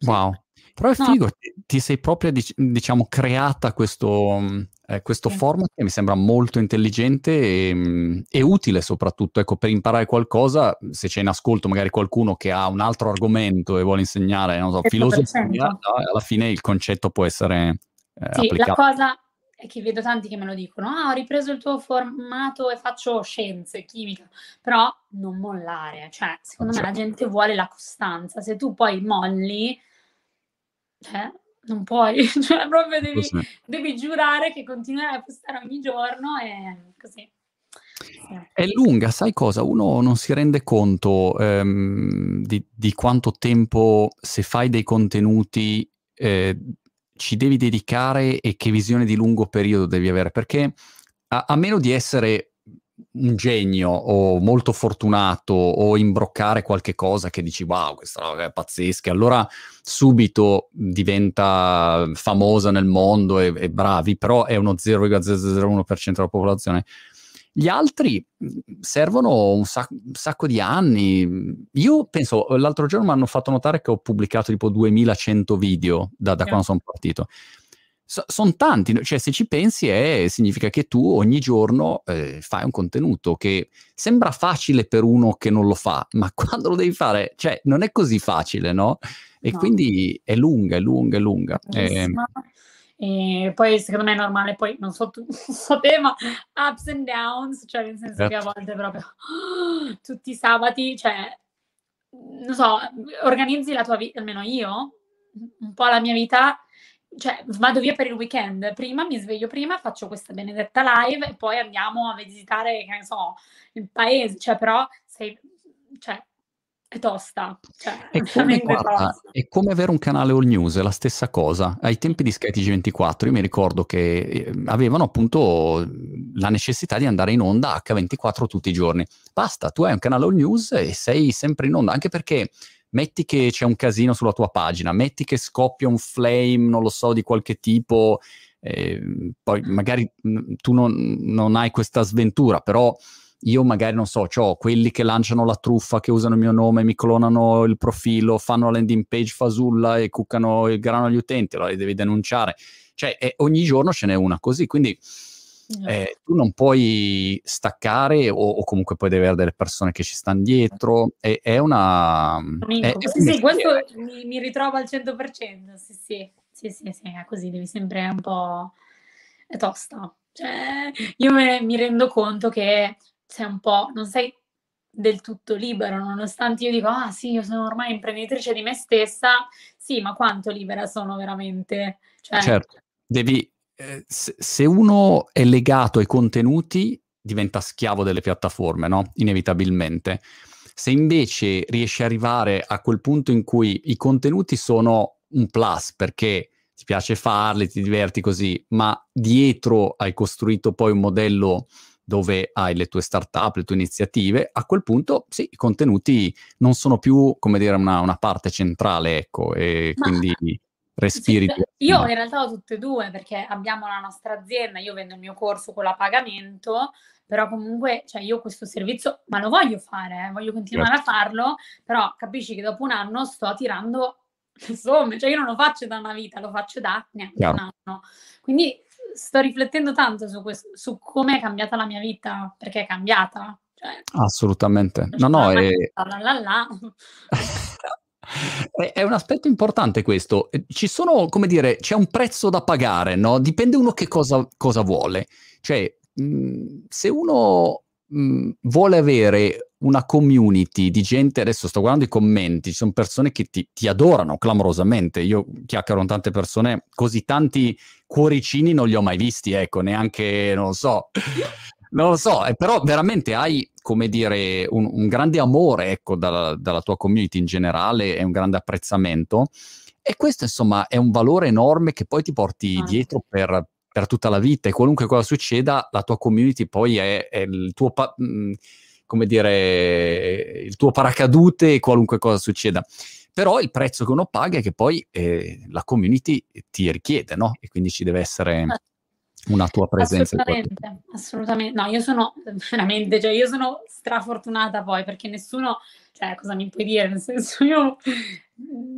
Wow, però è figo, no. ti, ti, sei proprio diciamo creata questo, eh, questo sì. format che mi sembra molto intelligente e, e, utile soprattutto, ecco, per imparare qualcosa, se c'è in ascolto magari qualcuno che ha un altro argomento e vuole insegnare, non so, filosofia, alla fine il concetto può essere eh, sì, applicato. la cosa è che vedo tanti che me lo dicono, ah, ho ripreso il tuo formato e faccio scienze, chimica, però non mollare, cioè, secondo me la gente vuole la costanza, se tu poi molli, cioè, non puoi, cioè, proprio devi, devi giurare che continuerai a postare ogni giorno e così. È lunga, sai cosa? Uno non si rende conto ehm, di, di, quanto tempo, se fai dei contenuti, eh, ci devi dedicare e che visione di lungo periodo devi avere, perché a, a meno di essere un genio o molto fortunato o imbroccare qualche cosa che dici wow questa roba è pazzesca allora subito diventa famosa nel mondo e, e bravi però è uno 0,001% della popolazione gli altri mhmm, servono un, sac- un, sacco di anni. Io penso, l'altro giorno mi hanno fatto notare che ho pubblicato tipo 2100 video da, da yeah. quando sono partito. So, sono tanti, cioè se ci pensi è, significa che tu ogni giorno eh, fai un contenuto che sembra facile per uno che non lo fa, ma quando lo devi fare, cioè non è così facile, no? E no. quindi è lunga, è lunga, è lunga. Eh, e poi secondo me è normale, poi non so, tu, so te, ma ups and downs, cioè nel senso che a certo. volte proprio tutti i sabati, cioè, non so, organizzi la tua vita, almeno io, un po' la mia vita, cioè vado via per il weekend, prima mi sveglio prima, faccio questa benedetta live e poi andiamo a visitare, che ne so, il paese, cioè però sei, cioè, è tosta. Cioè, è, come, guarda, è, come, avere un canale all news, è la stessa cosa. Ai tempi di skytg 24 io mi ricordo che eh, avevano appunto la necessità di andare in onda H24 tutti i giorni. Basta, tu hai un canale all news e sei sempre in onda, anche perché metti che c'è un casino sulla tua pagina, metti che scoppia un flame, non lo so, di qualche tipo, eh, poi magari tu non, non hai questa sventura, però io magari non so, ho quelli che lanciano la truffa, che usano il mio nome, mi clonano il profilo, fanno la landing page fasulla e cuccano il grano agli utenti, allora li devi denunciare. Cioè, ogni giorno ce n'è una così, quindi eh, tu non puoi staccare o, o, comunque poi devi avere delle persone che ci stanno dietro. È, è una... È, sì, sì, questo mi, mi, ritrovo al 100%, sì, sì, sì, sì, sì, è così, devi sempre un po'... è tosta. Cioè, io me, mi rendo conto che sei un po', non sei del tutto libero, nonostante io dico, ah sì, io sono ormai imprenditrice di me stessa, sì, ma quanto libera sono veramente? Cioè... Certo, devi, eh, se, se uno è legato ai contenuti, diventa schiavo delle piattaforme, no? Inevitabilmente. Se invece riesci ad arrivare a quel punto in cui i contenuti sono un plus perché ti piace farli, ti diverti così, ma dietro hai costruito poi un modello dove hai le tue startup, le tue iniziative, a quel punto sì, i contenuti non sono più, come dire, una, una parte centrale, ecco, e ma quindi respiri. Sì, io in realtà ho tutte e due perché abbiamo la nostra azienda, io vendo il mio corso con la pagamento, però comunque cioè io questo servizio, ma lo voglio fare, eh, voglio continuare certo. a farlo, però capisci che dopo un anno sto tirando insomma, cioè io non lo faccio da una vita, lo faccio da neanche Chiaro. un anno. Quindi sto riflettendo tanto su, questo, su come è cambiata la mia vita, perché è cambiata. Cioè, Assolutamente. No, no, è... La, la, la. È un aspetto importante questo. Ci sono, come dire, c'è un prezzo da pagare, no? Dipende uno che cosa, cosa vuole. Cioè, mh, se uno mh, vuole avere una community di gente, adesso sto guardando i commenti, ci sono persone che ti, ti adorano clamorosamente, io chiacchiero con tante persone, così tanti cuoricini non li ho mai visti, ecco, neanche, non lo so, non lo so, eh, però veramente hai, come dire, un, un grande amore, ecco, dalla, dalla tua community in generale e un grande apprezzamento. E questo, insomma, è un valore enorme che poi ti porti ah. dietro per, per tutta la vita e qualunque cosa succeda, la tua community poi è, è il tuo... Pa- mm, come dire, il tuo paracadute e qualunque cosa succeda. Però il prezzo che uno paga è che poi eh, la community ti richiede, no? E quindi ci deve essere una tua presenza. Assolutamente, assolutamente. No, io sono veramente, cioè io sono strafortunata poi perché nessuno, cioè cosa mi puoi dire? Nel senso io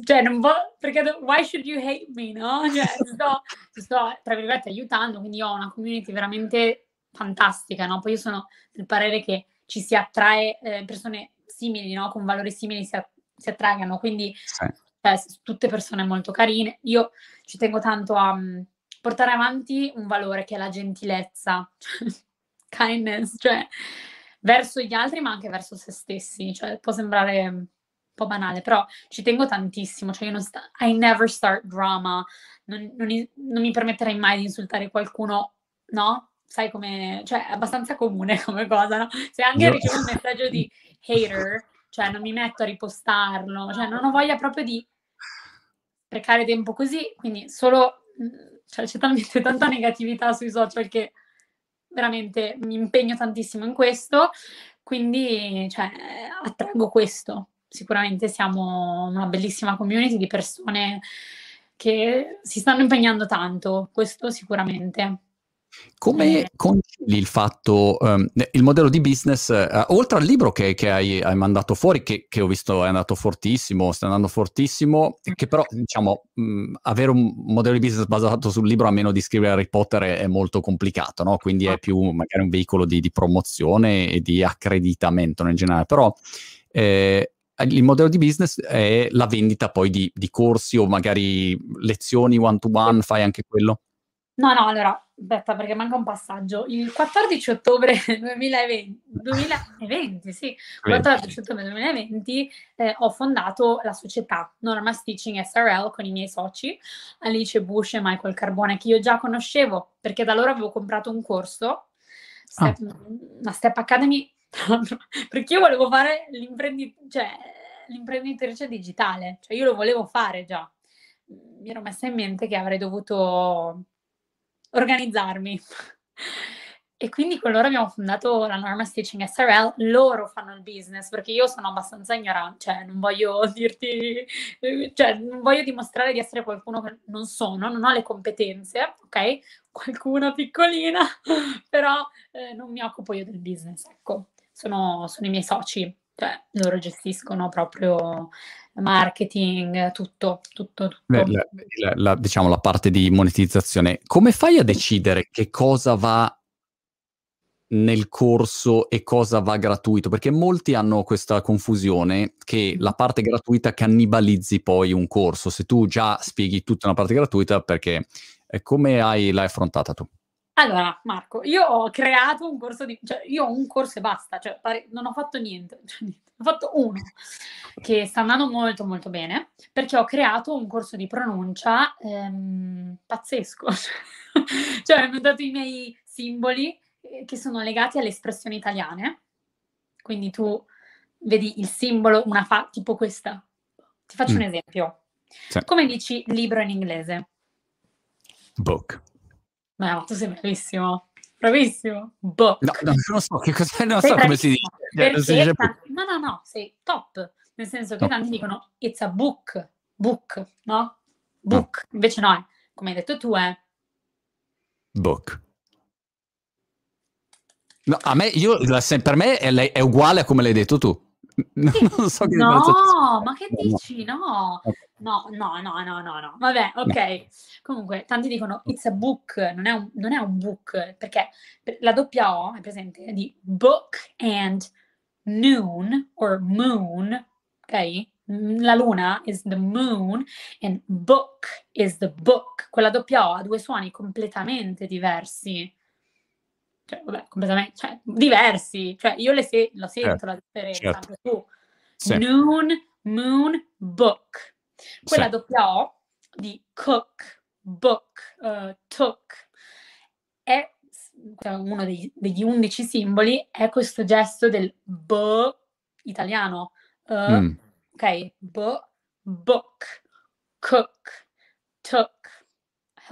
cioè non voglio, perché why should you hate me, no? Cioè, sto, sto, tra virgolette, aiutando, quindi ho una community veramente fantastica, no? Poi io sono del parere che ci si attrae eh, persone simili, no? Con valori simili si, a, si attraggano, quindi sì. cioè, tutte persone molto carine. Io ci tengo tanto a um, portare avanti un valore che è la gentilezza, kindness, cioè verso gli altri ma anche verso se stessi, cioè può sembrare po' banale, però ci tengo tantissimo, cioè io non sta- I never start drama, non, non, non, mi permetterei mai di insultare qualcuno, no? Sai come, cioè è abbastanza comune come cosa, no? Se anche io... ricevo un messaggio di hater, cioè non mi metto a ripostarlo, cioè non ho voglia proprio di sprecare tempo così, quindi solo, cioè c'è talmente tanta negatività sui social che veramente mi impegno tantissimo in questo, quindi cioè, attraggo questo sicuramente siamo una bellissima community di persone che si stanno impegnando tanto, questo sicuramente. Come eh. concili il fatto, um, il modello di business, uh, oltre al libro che, che hai, hai, mandato fuori, che, che, ho visto è andato fortissimo, sta andando fortissimo, che però diciamo mh, avere un modello di business basato sul libro a meno di scrivere Harry Potter è, è molto complicato, no? quindi è ah. più magari un veicolo di, di promozione e di accreditamento in generale, però eh, il modello di business è la vendita poi di, di corsi o magari lezioni one to one, fai anche quello? No, no, allora, aspetta perché manca un passaggio. Il 14 ottobre 2020, 2020 sì, 14 ottobre 2020 eh, ho fondato la società Norma Stitching SRL con i miei soci, Alice Bush e Michael Carbone, che io già conoscevo perché da loro avevo comprato un corso, step, ah. una Step Academy perché io volevo fare l'imprendit- cioè, l'imprenditrice digitale, cioè io lo volevo fare già. Mi ero messa in mente che avrei dovuto organizzarmi. E quindi con loro abbiamo fondato la Norma Stitching SRL, loro fanno il business perché io sono abbastanza ignorante, cioè non voglio dirti, cioè non voglio dimostrare di essere qualcuno che non sono, non ho le competenze, ok? Qualcuna piccolina, però eh, non mi occupo io del business, ecco sono, sono i miei soci, cioè loro gestiscono proprio marketing, tutto, tutto, tutto. La, la, la, diciamo la parte di monetizzazione. Come fai a decidere che cosa va nel corso e cosa va gratuito? Perché molti hanno questa confusione che la parte gratuita cannibalizzi poi un corso. Se tu già spieghi tutta una parte gratuita, perché come hai, l'hai affrontata tu? Allora, Marco, io ho creato un corso di... cioè io ho un corso e basta, cioè pare, non ho fatto niente, cioè, ho fatto uno che sta andando molto molto bene perché ho creato un corso di pronuncia ehm, pazzesco, cioè ho dato i miei simboli eh, che sono legati alle espressioni italiane. Quindi tu vedi il simbolo, una fa tipo questa. Ti faccio mm. un esempio. Sì. Come dici libro in inglese? Book. No, tu sei bravissimo. Bravissimo. Book. No, no, non so che cosa, non so come si dice. Perché si dice no, no, no, sei top. Nel senso che tanti dicono it's a book, book, no? Book. No. Invece no, è, come hai detto tu, è book. No, a me, io, per me è, è uguale a come l'hai detto tu. Non so che No, ma che dici? No. No, no, no, no, no, no. Vabbè, ok. No. Comunque, tanti dicono it's a book, non è un, non è un book, perché la doppia O è presente di book and noon or moon, ok? La luna is the moon and book is the book. Quella doppia O ha due suoni completamente diversi cioè, vabbè, completamente, cioè, diversi, cioè, io le se- lo sento certo. la differenza, certo. anche tu. Sì. Noon, moon, book. Quella sì. doppia O di cook, book, uh, took, è cioè, uno dei, degli undici simboli, è questo gesto del b italiano. Uh, mm. Ok, b, book, cook, took,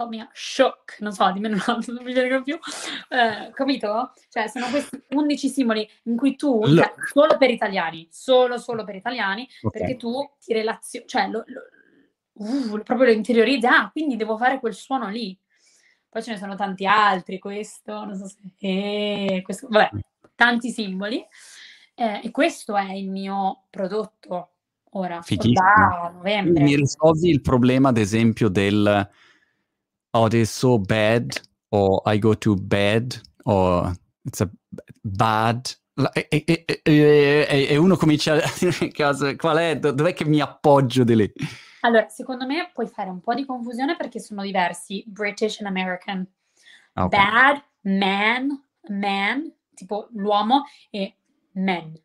me out, shook, non so, dimmi un altro, non mi viene più, eh, capito? Cioè, sono questi 11 simboli in cui tu, L- cioè, solo per italiani, solo, solo per italiani, okay. perché tu ti relazioni, cioè, lo, lo, uh, proprio lo interiorizzi, ah, quindi devo fare quel suono lì. Poi ce ne sono tanti altri, questo, non so se... Eh, questo, vabbè, tanti simboli. Eh, e questo è il mio prodotto ora, da novembre. Mi risolvi il problema, ad esempio, del oh, is so bad, or I go to bed, or it's a bad. E, e, e, e uno comincia a dire caso, qual è, dov'è che mi appoggio di lì? Allora, secondo me puoi fare un po' di confusione perché sono diversi, British and American. Okay. Bad, man, man, tipo l'uomo, e men.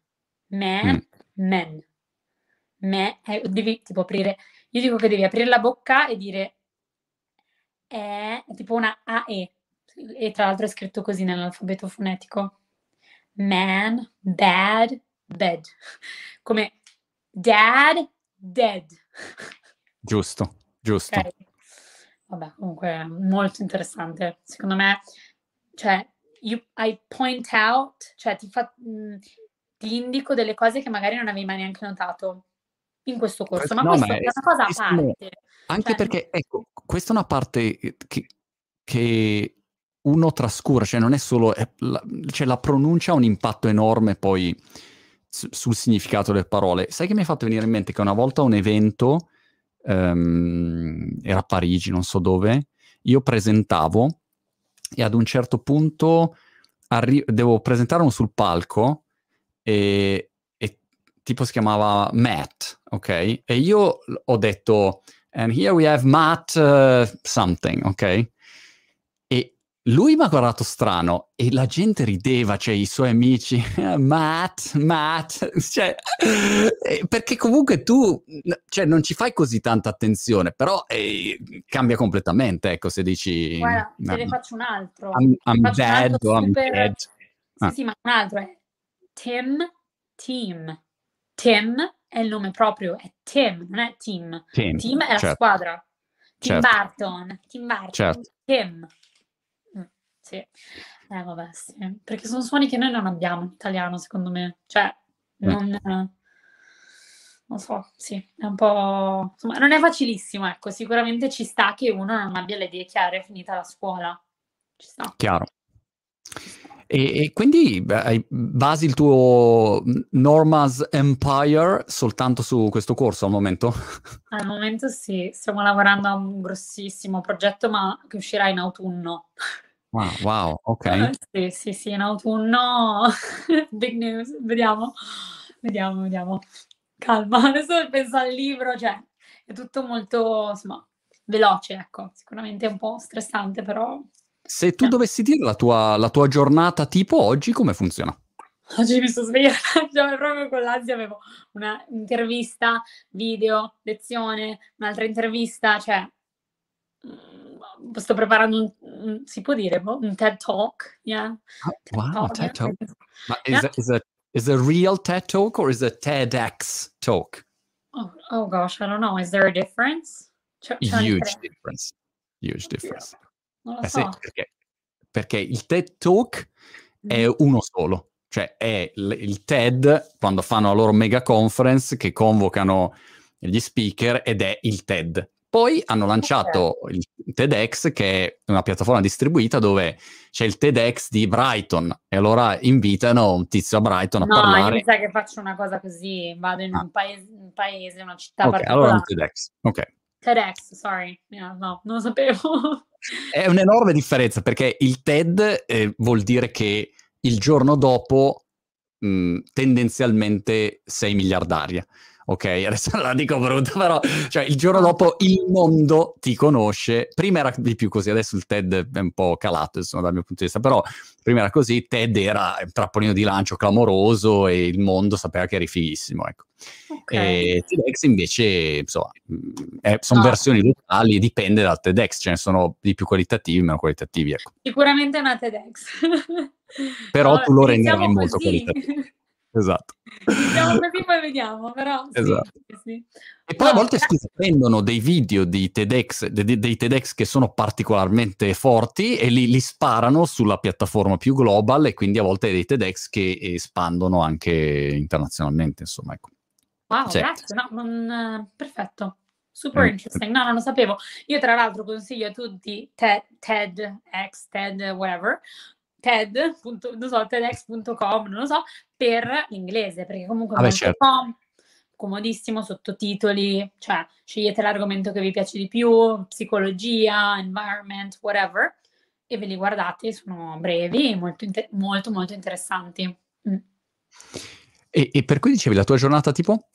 Man, mm. men. Me, eh, devi tipo aprire, io dico che devi aprire la bocca e dire è tipo una AE, e tra l'altro è scritto così nell'alfabeto fonetico. Man, bad, bed. Come dad, dead. Giusto, giusto. Okay. Vabbè, comunque molto interessante. Secondo me, cioè, you, I point out, cioè ti, fa, mh, mm, ti indico delle cose che magari non avevi mai neanche notato in questo corso, ma no, questa ma è una cosa a parte. Anche cioè, perché, ecco, questa è una parte che, che uno trascura, cioè non è solo, è la, cioè la pronuncia ha un impatto enorme poi su, sul significato delle parole. Sai che mi ha fatto venire in mente che una volta un evento, um, era a Parigi, non so dove, io presentavo e ad un certo punto arri- devo presentarlo sul palco e tipo si chiamava Matt, ok? E io ho detto and here we have Matt uh, something, ok? E lui mi ha guardato strano e la gente rideva, cioè i suoi amici, Matt, Matt, cioè, eh, perché comunque tu, cioè, non ci fai così tanta attenzione, però eh, cambia completamente, ecco, se dici... Guarda, te ne faccio un altro. I'm, I'm dead, un I'm dead. Sì, ah. sì, ma un altro è Tim, Team. Tim è il nome proprio, è Tim, non è Team. Team, team è la certo. squadra. Tim certo. Barton, Tim Barton, certo. Tim. Mm, sì, eh, vabbè, sì. Perché sono suoni che noi non abbiamo in italiano, secondo me. Cioè, non... Eh. Non so, sì, è un po'... Insomma, non è facilissimo, ecco. Sicuramente ci sta che uno non abbia le idee chiare finita la scuola. Ci sta. Chiaro. Ci sta. E, e quindi beh, basi il tuo Norma's Empire soltanto su questo corso al momento? Al momento sì, stiamo lavorando a un grossissimo progetto ma che uscirà in autunno. Wow, wow, ok. sì, sì, sì, in autunno. Big news, vediamo, vediamo, vediamo. Calma, adesso penso al libro, cioè è tutto molto, insomma, veloce, ecco, sicuramente è un po' stressante, però se tu dovessi dire la tua, la tua giornata tipo oggi, come funziona? Oggi mi sono svegliata, cioè, proprio con l'ansia avevo un'intervista, video, lezione, un'altra intervista, cioè mm, sto preparando un, si può dire, boh, un TED Talk, yeah. Oh, wow, talk, TED Talk. Ma is, yeah. is, a, is a real TED Talk or is a TEDx talk? Oh, oh gosh, I don't know. Is there a difference? C'è, c'è Huge difference. Huge difference. Non lo eh so. Sì, perché, perché il TED Talk è uno solo, cioè è l- il TED quando fanno la loro mega conference che convocano gli speaker ed è il TED. Poi hanno lanciato il TEDx, che è una piattaforma distribuita dove c'è il TEDx di Brighton e allora invitano un tizio a Brighton a no, parlare. No, mi sa che faccio una cosa così, vado in ah. un, paese, un paese, una città okay, particolare. allora un TEDx, ok. TEDx, sorry, yeah, no, non lo sapevo. È un'enorme differenza perché il TED eh, vuol dire che il giorno dopo mh, tendenzialmente sei miliardaria ok, adesso la dico brutta, però cioè, il giorno dopo il mondo ti conosce. Prima era di più così, adesso il TED è un po' calato, insomma, dal mio punto di vista, però prima era così, TED era un trappolino di lancio clamoroso e il mondo sapeva che eri fighissimo, ecco. Okay. E TEDx invece, insomma, è, sono no. versioni locali, dipende dal TEDx, ce ne sono di più qualitativi, meno qualitativi, ecco. Sicuramente una TEDx. però no, tu lo renderai molto qualitativo. Esatto. Diciamo così poi vediamo, però esatto. sì, sì. E poi no, a volte eh. scusa, prendono dei video di TEDx, de, dei TEDx che sono particolarmente forti e li, li, sparano sulla piattaforma più global e quindi a volte dei TEDx che espandono anche internazionalmente, insomma, ecco. Wow, cioè, grazie, no, non, perfetto. Super mm. interesting, no, non lo sapevo. Io tra l'altro consiglio a tutti TED, TEDx, TED, whatever, TED, non so, TEDx.com, non lo so, per l'inglese, perché comunque è ah, molto certo. com- comodissimo, sottotitoli, cioè scegliete l'argomento che vi piace di più, psicologia, environment, whatever, e ve li guardate, sono brevi e molto, inter- molto, molto interessanti. Mm. E, e, per cui dicevi la tua giornata tipo?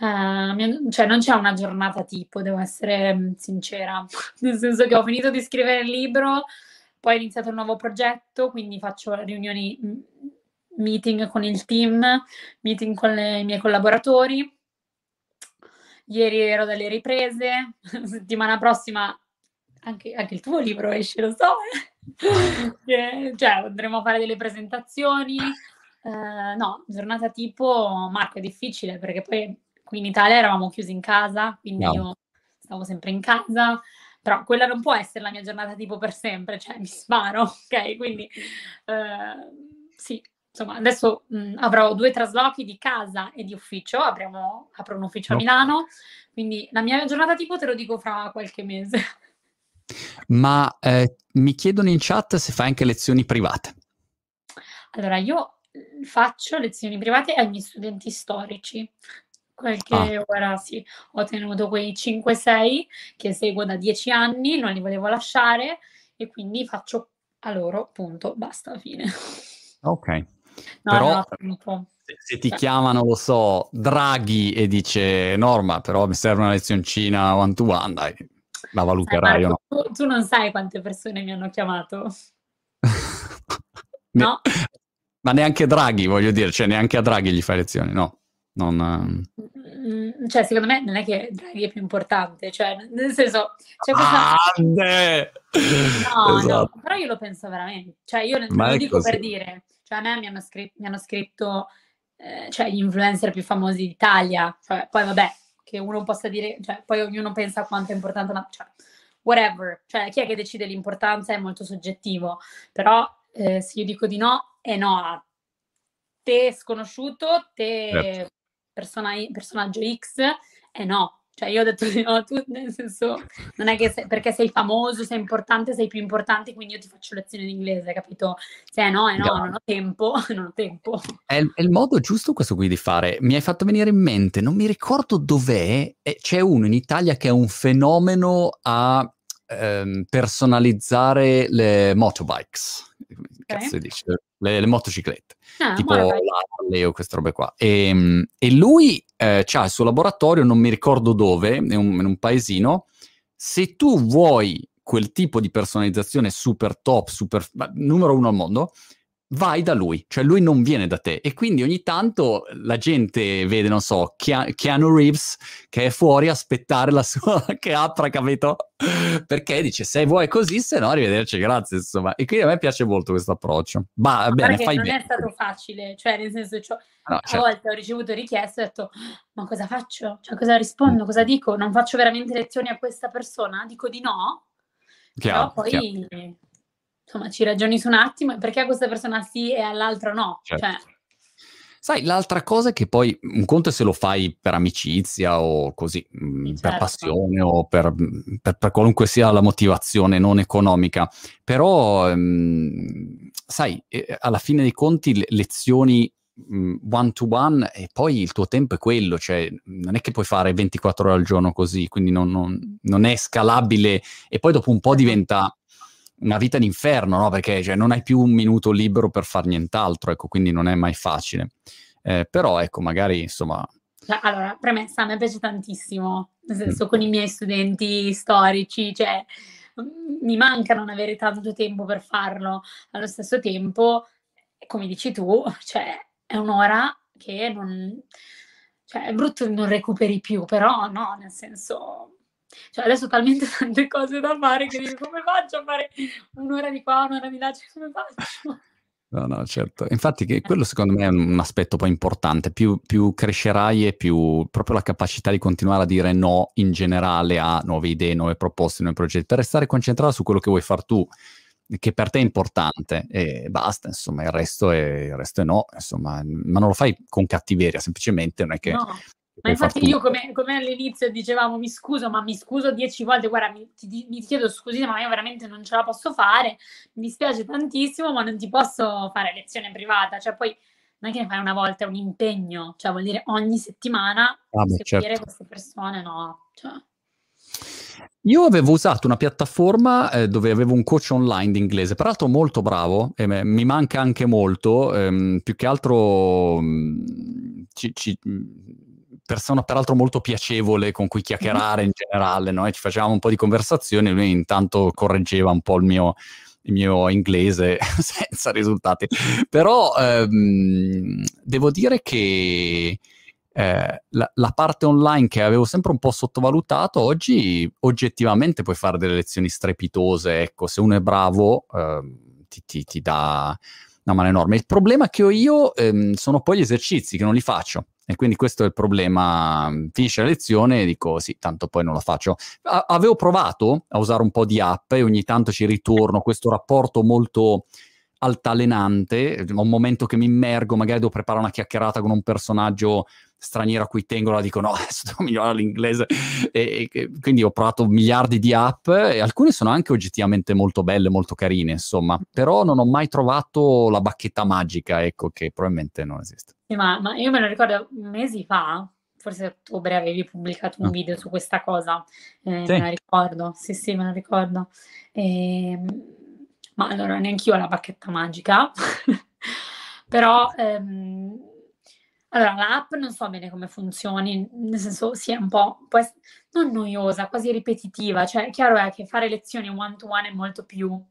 Uh, mia, cioè non c'è una giornata tipo, devo essere mm, sincera, nel senso che ho finito di scrivere il libro, poi ho iniziato un nuovo progetto, quindi faccio riunioni, meeting con il team, meeting con le, i miei collaboratori. Ieri ero dalle riprese, settimana prossima anche, anche il tuo libro esce, lo so. Eh. cioè, andremo a fare delle presentazioni. Uh, no, giornata tipo, Marco, è difficile perché poi qui in Italia eravamo chiusi in casa, quindi no. io stavo sempre in casa però quella non può essere la mia giornata tipo per sempre, cioè mi sparo, ok? Quindi uh, sì, insomma, adesso mh, avrò due traslochi di casa e di ufficio, avremo, apro un ufficio no. a Milano, quindi la mia giornata tipo te lo dico fra qualche mese. Ma eh, mi chiedono in chat se fai anche lezioni private. Allora, io faccio lezioni private ai miei studenti storici, qualche ah. ora sì, ho tenuto quei 5-6 che seguo da 10 anni, non li volevo lasciare e quindi faccio a loro, punto, basta, fine. Ok. No, però no, se, se, ti cioè. chiamano, lo so, Draghi e dice Norma, però mi serve una lezioncina one to one, dai, la valuterai o no? Tu, tu non sai quante persone mi hanno chiamato. no? Ma neanche Draghi, voglio dire, cioè neanche a Draghi gli fai lezioni, no? Non, ehm, cioè, secondo me non è che Draghi è più importante, cioè, nel senso, c'è questa... Grande! No, esatto. no, però io lo penso veramente, cioè, io non lo dico così. per dire, cioè, a me mi hanno, scritto, mi hanno scritto eh, cioè, gli influencer più famosi d'Italia, cioè, poi vabbè, che uno possa dire, cioè, poi ognuno pensa quanto è importante una... Cioè, whatever, cioè, chi è che decide l'importanza è molto soggettivo, però eh, se io dico di no, è no a te sconosciuto, te... Certo persona, personaggio X e no. Cioè io ho detto di no, tu nel senso, non è che sei, perché sei famoso, sei importante, sei più importante, quindi io ti faccio lezioni di inglese, capito? Se no, è no, no. non ho tempo, non ho tempo. È il, è il, modo giusto questo qui di fare. Mi hai fatto venire in mente, non mi ricordo dov'è, c'è uno in Italia che è un fenomeno a ehm, personalizzare le motorbikes. Okay. Cazzo dice? Le, le motociclette. Ah, tipo l'Harley o queste robe qua. E, ehm, e lui eh, ha il suo laboratorio, non mi ricordo dove, in un, in un paesino. Se tu vuoi quel tipo di personalizzazione super top, super numero uno al mondo, vai da lui, cioè lui non viene da te e quindi ogni tanto la gente vede, non so, Keanu Reeves che è fuori a aspettare la sua che apra, capito? Perché dice se vuoi così, se no arrivederci, grazie, insomma. E quindi a me piace molto questo approccio. Ma bene, fai non bene. è stato facile, cioè nel senso, cioè, no, a certo. volte ho ricevuto richieste e ho detto ma cosa faccio? Cioè cosa rispondo? Cosa dico? Non faccio veramente lezioni a questa persona? Dico di no? Chiaro, Però poi... Chiaro insomma, ci ragioni su un attimo perché a questa persona sì e all'altra no. Certo. Cioè... Sai, l'altra cosa è che poi un conto è se lo fai per amicizia o così, mm, certo. per passione o per, per, per, qualunque sia la motivazione non economica, però ehm, sai, eh, alla fine dei conti le lezioni mm, one to one e poi il tuo tempo è quello, cioè non è che puoi fare 24 ore al giorno così, quindi non, non, non è scalabile e poi dopo un po' diventa una vita d'inferno, no? Perché cioè, non hai più un minuto libero per fare nient'altro, ecco, quindi non è mai facile. Eh, però, ecco, magari, insomma... Allora, premessa, a me piace tantissimo, nel mm. senso, mm. con i miei studenti storici, cioè, mm, mi manca non avere tanto tempo per farlo. Allo stesso tempo, come dici tu, cioè, è un'ora che non... Cioè, è brutto non recuperi più, però no, nel senso cioè, adesso ho talmente tante cose da fare che dico come faccio a fare un'ora di qua, un'ora di là, cioè, come faccio? No, no, certo. Infatti che quello secondo me è un aspetto poi importante. Più, più, crescerai e più proprio la capacità di continuare a dire no in generale a nuove idee, nuove proposte, nuovi progetti, per restare concentrato su quello che vuoi fare tu, che per te è importante e basta, insomma, il resto è, il resto è no, insomma, ma non lo fai con cattiveria, semplicemente non è che no. Ma infatti io come, come, all'inizio dicevamo mi scuso, ma mi scuso dieci volte, guarda mi, ti, mi chiedo scusate ma io veramente non ce la posso fare, mi dispiace tantissimo ma non ti posso fare lezione privata, cioè poi non è che ne fai una volta, è un impegno, cioè vuol dire ogni settimana ah, beh, certo. queste persone, no. Cioè. Io avevo usato una piattaforma eh, dove avevo un coach online di inglese, peraltro molto bravo, e me, mi manca anche molto, ehm, più che altro mh, mm, ci, ci persona peraltro molto piacevole con cui chiacchierare in generale, no? E ci facevamo un po' di conversazioni, lui intanto correggeva un po' il mio, il mio inglese senza risultati. Però ehm, devo dire che eh, la, la, parte online che avevo sempre un po' sottovalutato, oggi oggettivamente puoi fare delle lezioni strepitose, ecco, se uno è bravo eh, ti, ti, ti, dà una mano enorme. Il problema che ho io ehm, sono poi gli esercizi, che non li faccio. E quindi questo è il problema. Finisce la lezione e dico sì, tanto poi non la faccio. Avevo provato a usare un po' di app e ogni tanto ci ritorno, questo rapporto molto altalenante, un momento che mi immergo, magari devo preparare una chiacchierata con un personaggio straniero a cui tengo, la dico no, adesso devo migliorare l'inglese. E, e, quindi ho provato miliardi di app e alcune sono anche oggettivamente molto belle, molto carine, insomma, però non ho mai trovato la bacchetta magica, ecco, che probabilmente non esiste. Sì, ma, ma io me lo ricordo mesi fa, forse a ottobre avevi pubblicato un ah. video su questa cosa, eh, sì. me la ricordo, sì sì me la ricordo. E, ehm, ma allora neanche io ho la bacchetta magica, però ehm, allora l'app non so bene come funzioni, nel senso è un po', può essere, non noiosa, quasi ripetitiva, cioè chiaro è che fare lezioni one to one è molto più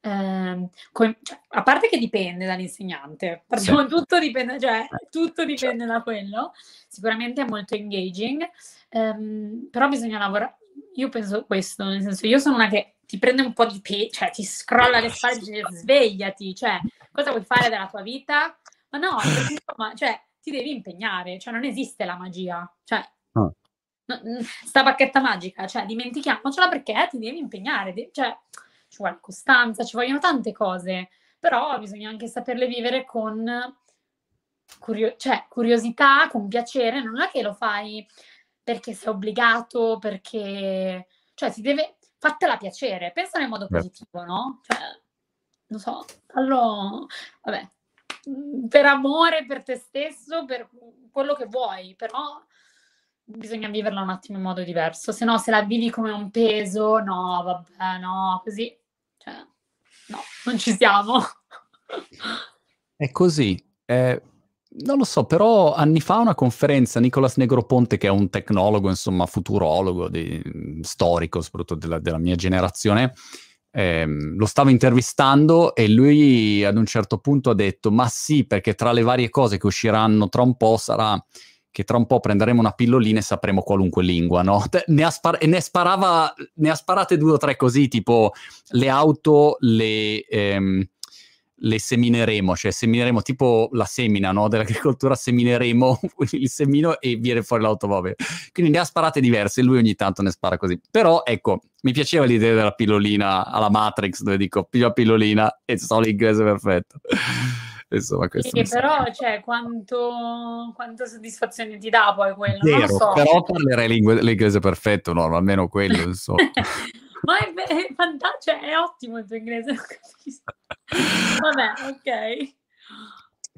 eh, cioè, a parte che dipende dall'insegnante, partiamo, tutto dipende, cioè, tutto dipende da quello, sicuramente è molto engaging, ehm, però bisogna lavorare, io penso questo, nel senso io sono una che ti prende un po' di peso, cioè ti scrolla le spalle e svegliati, cioè cosa vuoi fare della tua vita? Ma no, perché, insomma, cioè ti devi impegnare, cioè non esiste la magia, cioè oh. no, sta bacchetta magica, cioè dimentichiamocela perché ti devi impegnare, cioè ci vuole costanza, ci vogliono tante cose, però bisogna anche saperle vivere con curio- cioè, curiosità, con piacere, non è che lo fai perché sei obbligato, perché... cioè ti deve... fatela piacere, pensa in modo positivo, no? Cioè, non so, fallo... vabbè, per amore, per te stesso, per quello che vuoi, però bisogna viverla un attimo in modo diverso, se no se la vivi come un peso, no, vabbè, no, così cioè, no, non ci siamo. È così. Eh, non lo so, però anni fa una conferenza, Nicolas Negroponte, che è un tecnologo, insomma, futurologo, di, storico, soprattutto della, della mia generazione, ehm, lo stavo intervistando e lui ad un certo punto ha detto ma sì perché tra le varie cose che usciranno tra un po' sarà che tra un po' prenderemo una pillolina e sapremo qualunque lingua, no? Ne spar- ne sparava, ne ha sparate due o tre così, tipo le auto, le... Ehm, le semineremo, cioè semineremo tipo la semina no? dell'agricoltura, semineremo il semino e viene fuori l'automobile. Quindi ne ha sparate diverse, lui ogni tanto ne spara così. Però ecco, mi piaceva l'idea della pillolina alla Matrix, dove dico piglio la pillolina e so l'inglese perfetto. Insomma, sì, però, cioè, quanto, quanta soddisfazione ti dà poi quello? Vero, so. però parlerei lingue, l'inglese perfetto, no, almeno quello, insomma. Ma è, è fantastico, cioè, è ottimo il tuo inglese, Vabbè, ok.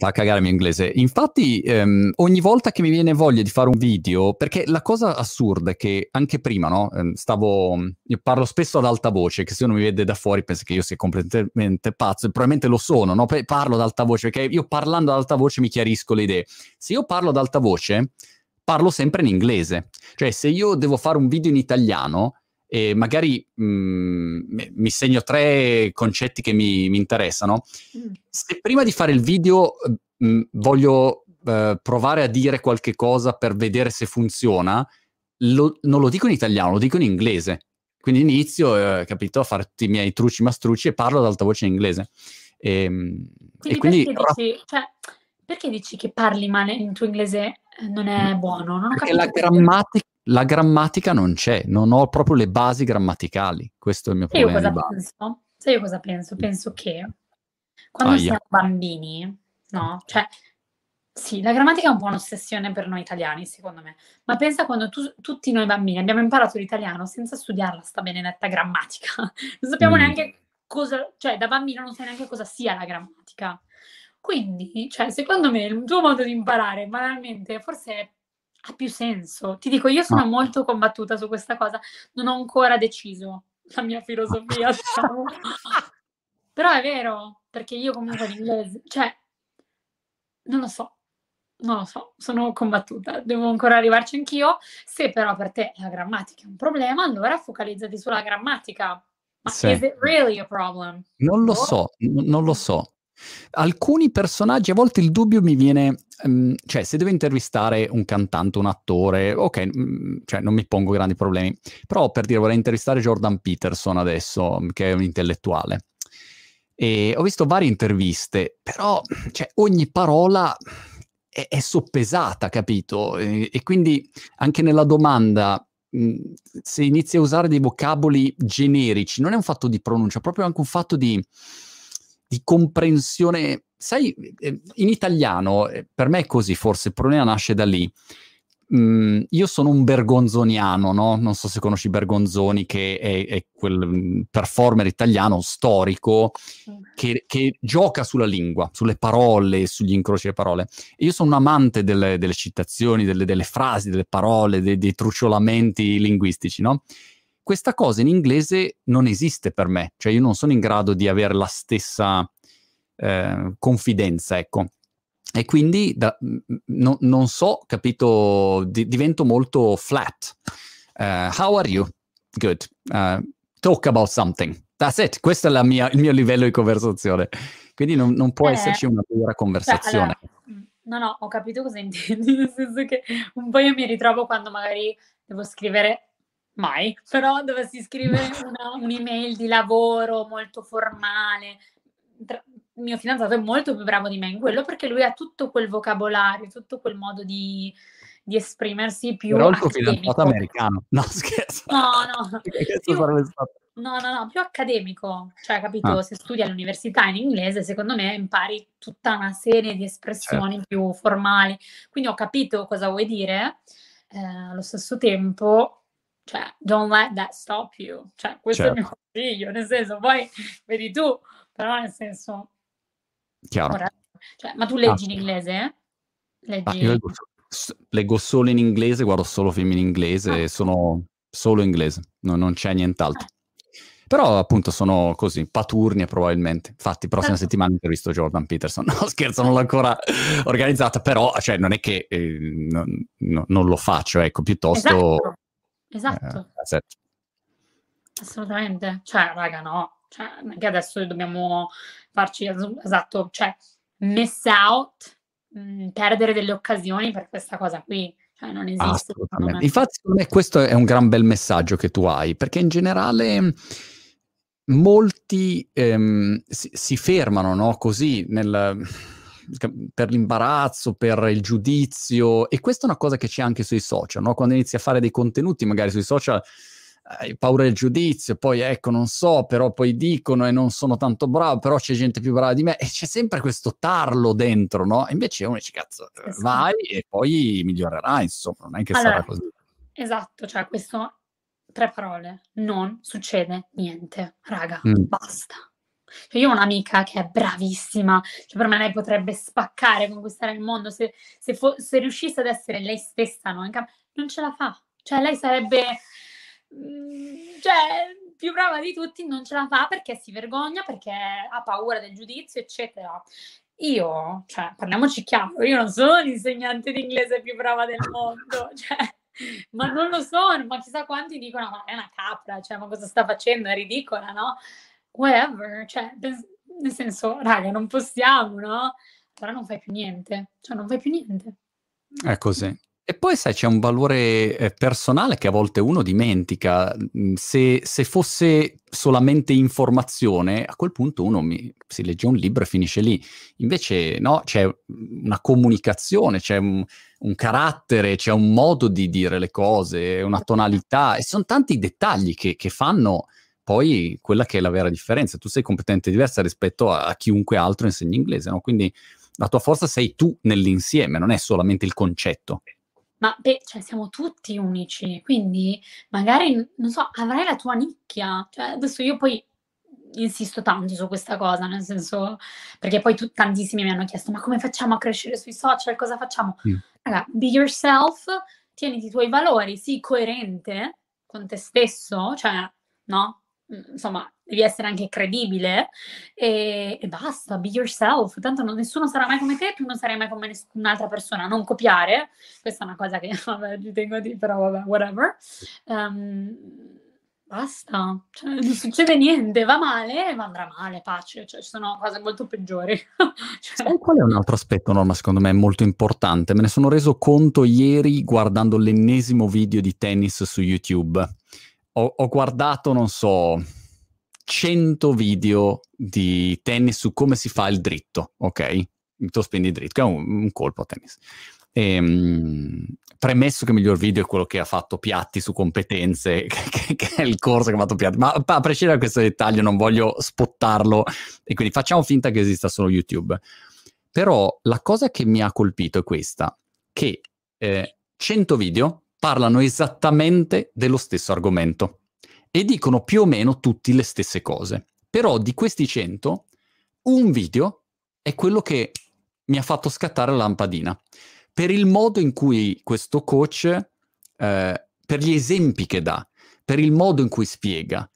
Fa cagare il mio inglese. Infatti, ehm, ogni volta che mi viene voglia di fare un video, perché la cosa assurda è che anche prima, no? Ehm, stavo. Io parlo spesso ad alta voce, che se uno mi vede da fuori pensa che io sia completamente pazzo, e probabilmente lo sono, no? Parlo ad alta voce, perché io parlando ad alta voce mi chiarisco le idee. Se io parlo ad alta voce, parlo sempre in inglese. Cioè, se io devo fare un video in italiano, e magari mh, mm, mi segno tre concetti che mi, mi interessano. Mm. Se prima di fare il video mh, mm, voglio uh, provare a dire qualche cosa per vedere se funziona, lo, non lo dico in italiano, lo dico in inglese. Quindi inizio, eh, capito, a fare tutti i miei trucci mastrucci e parlo ad alta voce in inglese. E, quindi, e quindi perché, dici, cioè, perché dici che parli male in tuo inglese non è buono? Non ho perché la grammatica, la grammatica non c'è, non ho proprio le basi grammaticali. Questo è il mio problema. Io cosa penso? Sai io cosa penso? Penso che quando Aia. siamo bambini, no? Cioè, sì, la grammatica è un po' un'ossessione per noi italiani, secondo me. Ma pensa quando tu, tutti noi bambini abbiamo imparato l'italiano senza studiarla sta benedetta grammatica. Non sappiamo mm. neanche cosa, cioè da bambino non sai neanche cosa sia la grammatica. Quindi, cioè, secondo me il tuo modo di imparare banalmente forse è ha più senso. Ti dico, io sono ah. molto combattuta su questa cosa, non ho ancora deciso la mia filosofia, diciamo. Però è vero, perché io comunque l'inglese, cioè, non lo so, non lo so, sono combattuta, devo ancora arrivarci anch'io. Se però per te la grammatica è un problema, allora focalizzati sulla grammatica. Ma sì. is it really a problem? Non lo boh. so, non lo so. Alcuni personaggi, a volte il dubbio mi viene, um, cioè se devo intervistare un cantante, un attore, ok, um, cioè non mi pongo grandi problemi, però per dire vorrei intervistare Jordan Peterson adesso, che è un intellettuale. E ho visto varie interviste, però cioè, ogni parola è, è soppesata, capito? E, e, quindi anche nella domanda, se inizi a usare dei vocaboli generici, non è un fatto di pronuncia, è proprio anche un fatto di di comprensione. Sai, eh, in italiano, eh, per me è così, forse il problema nasce da lì. Mm, io sono un bergonzoniano, no? Non so se conosci Bergonzoni, che è, è quel mm, performer italiano storico che, che, gioca sulla lingua, sulle parole, sugli incroci di parole. E io sono un amante delle, delle citazioni, delle, delle, frasi, delle parole, dei, dei trucciolamenti linguistici, no? Questa cosa in inglese non esiste per me, cioè io non sono in grado di avere la stessa eh, confidenza, ecco. E quindi da, no, non so, capito, di, divento molto flat. Uh, how are you? Good. Uh, talk about something. That's it. Questo è mia, il mio livello di conversazione. Quindi non, non può eh, esserci una vera conversazione. Allora, no, no, ho capito cosa intendi, nel senso che un po' io mi ritrovo quando magari devo scrivere mai, però dovessi scrivere una, un'email di lavoro molto formale. Tra, il mio fidanzato è molto più bravo di me in quello perché lui ha tutto quel vocabolario, tutto quel modo di, di esprimersi più Però il tuo fidanzato americano. No, scherzo. No, no. più, no, no, no, più accademico. Cioè, capito, ah. se studi all'università in inglese, secondo me impari tutta una serie di espressioni certo. più formali. Quindi ho capito cosa vuoi dire. Eh, allo stesso tempo cioè, don't let that stop you. Cioè, questo certo. è il mio certo. consiglio, nel senso, poi vedi tu, però nel senso... Chiaro. Cioè, ma tu leggi ah. in inglese? Leggi... Ah, io leggo, leggo, solo in inglese, guardo solo film in inglese, ah. sono solo inglese, no, non c'è nient'altro. Ah. Però appunto sono così, paturnie probabilmente. Infatti, prossima certo. settimana intervisto Jordan Peterson. No, scherzo, non l'ho ancora organizzata, però cioè, non è che eh, non, no, non, lo faccio, ecco, piuttosto... Esatto. Esatto. Eh, Assolutamente. Cioè, raga, no. cioè anche adesso dobbiamo farci esatto, cioè miss out, mh, mm, perdere delle occasioni per questa cosa qui. Cioè, non esiste. Infatti, secondo me questo è un gran bel messaggio che tu hai, perché in generale molti ehm, si, si, fermano no? così nel, per l'imbarazzo, per il giudizio, e questa è una cosa che c'è anche sui social, no? quando inizi a fare dei contenuti magari sui social hai paura del giudizio, poi ecco, non so, però poi dicono e non sono tanto bravo, però c'è gente più brava di me e c'è sempre questo tarlo dentro, no? invece uno dice, cazzo, vai e poi migliorerai, insomma, non è che allora, sarà così. Esatto, cioè questo, tre parole, non succede niente, raga, mm. basta. Cioè, io ho un'amica che è bravissima, cioè per me lei potrebbe spaccare, conquistare il mondo, se, se, fo- se riuscisse ad essere lei stessa, no? non ce la fa. Cioè lei sarebbe Mhmm, cioè, più brava di tutti non ce la fa perché si vergogna, perché ha paura del giudizio, eccetera. Io, cioè, parliamoci chiaro, io non sono l'insegnante di inglese più brava del mondo, cioè, ma non lo sono, ma chissà quanti dicono, ma è una capra, cioè, ma cosa sta facendo? È ridicola, no? Whatever, cioè, nel senso, raga, non possiamo, no? Però non fai più niente, cioè, non fai più niente. È così. E poi sai, c'è un valore eh, personale che a volte uno dimentica. Mm, se, se, fosse solamente informazione, a quel punto uno mi, si legge un libro e finisce lì. Invece no, c'è una comunicazione, c'è un, un carattere, c'è un modo di dire le cose, una tonalità e sono tanti dettagli che, che fanno poi quella che è la vera differenza. Tu sei competente diversa rispetto a, a chiunque altro insegni inglese, no? Quindi la tua forza sei tu nell'insieme, non è solamente il concetto. Ma beh, cioè siamo tutti unici, quindi magari, non so, avrai la tua nicchia. Cioè, adesso io poi insisto tanto su questa cosa, nel senso, perché poi tu, tantissimi mi hanno chiesto, ma come facciamo a crescere sui social? Cosa facciamo? Mm. Raga, be yourself, tieniti i tuoi valori, sii coerente con te stesso, cioè, no? Insomma, devi essere anche credibile e, e, basta, be yourself. Tanto non, nessuno sarà mai come te, tu non sarai mai come nessun'altra persona. Non copiare, questa è una cosa che vabbè, ci tengo a dire, però vabbè, whatever. Um, basta, cioè, non succede niente, va male, ma andrà male, pace, cioè, ci sono cose molto peggiori. cioè... Qual è un altro aspetto, Norma, secondo me molto importante? Me ne sono reso conto ieri guardando l'ennesimo video di tennis su YouTube ho, ho guardato, non so, 100 video di tennis su come si fa il dritto, ok? Il topspin di dritto, che è un, un colpo a tennis. E, um, premesso che il miglior video è quello che ha fatto Piatti su competenze, che, che, è il corso che ha fatto Piatti, ma a prescindere da questo dettaglio non voglio spottarlo e quindi facciamo finta che esista solo YouTube. Però la cosa che mi ha colpito è questa, che eh, 100 video parlano esattamente dello stesso argomento e dicono più o meno tutti le stesse cose. Però di questi 100, un video è quello che mi ha fatto scattare la lampadina. Per il modo in cui questo coach, eh, per gli esempi che dà, per il modo in cui spiega,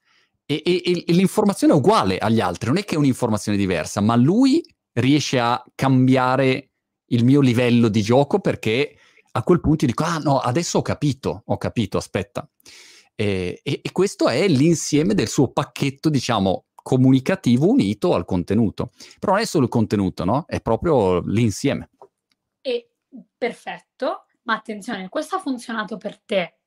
e, e, e l'informazione è uguale agli altri, non è che è un'informazione diversa, ma lui riesce a cambiare il mio livello di gioco perché a quel punto dico, ah no, adesso ho capito, ho capito, aspetta. E, e, e questo è l'insieme del suo pacchetto, diciamo, comunicativo unito al contenuto. Però non è solo il contenuto, no? È proprio l'insieme. E perfetto, ma attenzione, questo ha funzionato per te.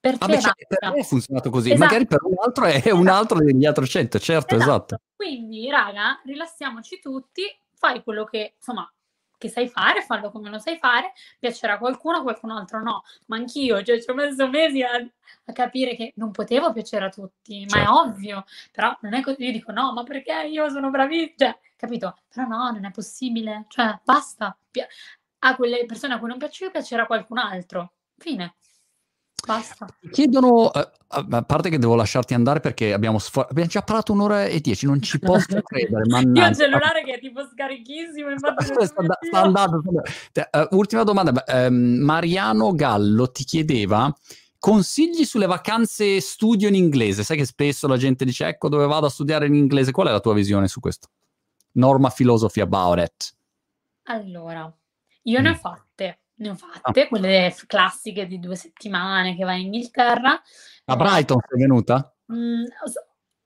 Per ah, te, beh, cioè, per me è funzionato così, esatto. magari per un altro è esatto. un altro degli altri 100, certo, esatto. esatto. Quindi, raga, rilassiamoci tutti, fai quello che, insomma, che sai fare, fallo come lo sai fare, piacerà a qualcuno, a qualcun altro no. Ma anch'io, cioè, ci ho messo mesi a, a capire che non potevo piacere a tutti, ma certo. è ovvio. Però non è così, io dico no, ma perché io sono bravissima? Cioè, capito? Però no, non è possibile. Cioè, basta. A quelle persone a cui non piace io piacerà qualcun altro. Fine. Basta. Chiedono, eh, a parte che devo lasciarti andare perché abbiamo, sfor- abbiamo già parlato un'ora e dieci, non ci posso credere. Io ho il cellulare che è tipo scarichissimo. Infatti sta, sta, sta andando. Uh, ultima domanda, uh, Mariano Gallo ti chiedeva consigli sulle vacanze studio in inglese. Sai che spesso la gente dice ecco dove vado a studiare in inglese. Qual è la tua visione su questo? Norma philosophy about it. Allora, io mm. ne ho fatte ne ho fatte, ah. quelle classiche di due settimane che vai in Inghilterra. A Brighton sei venuta? Mm,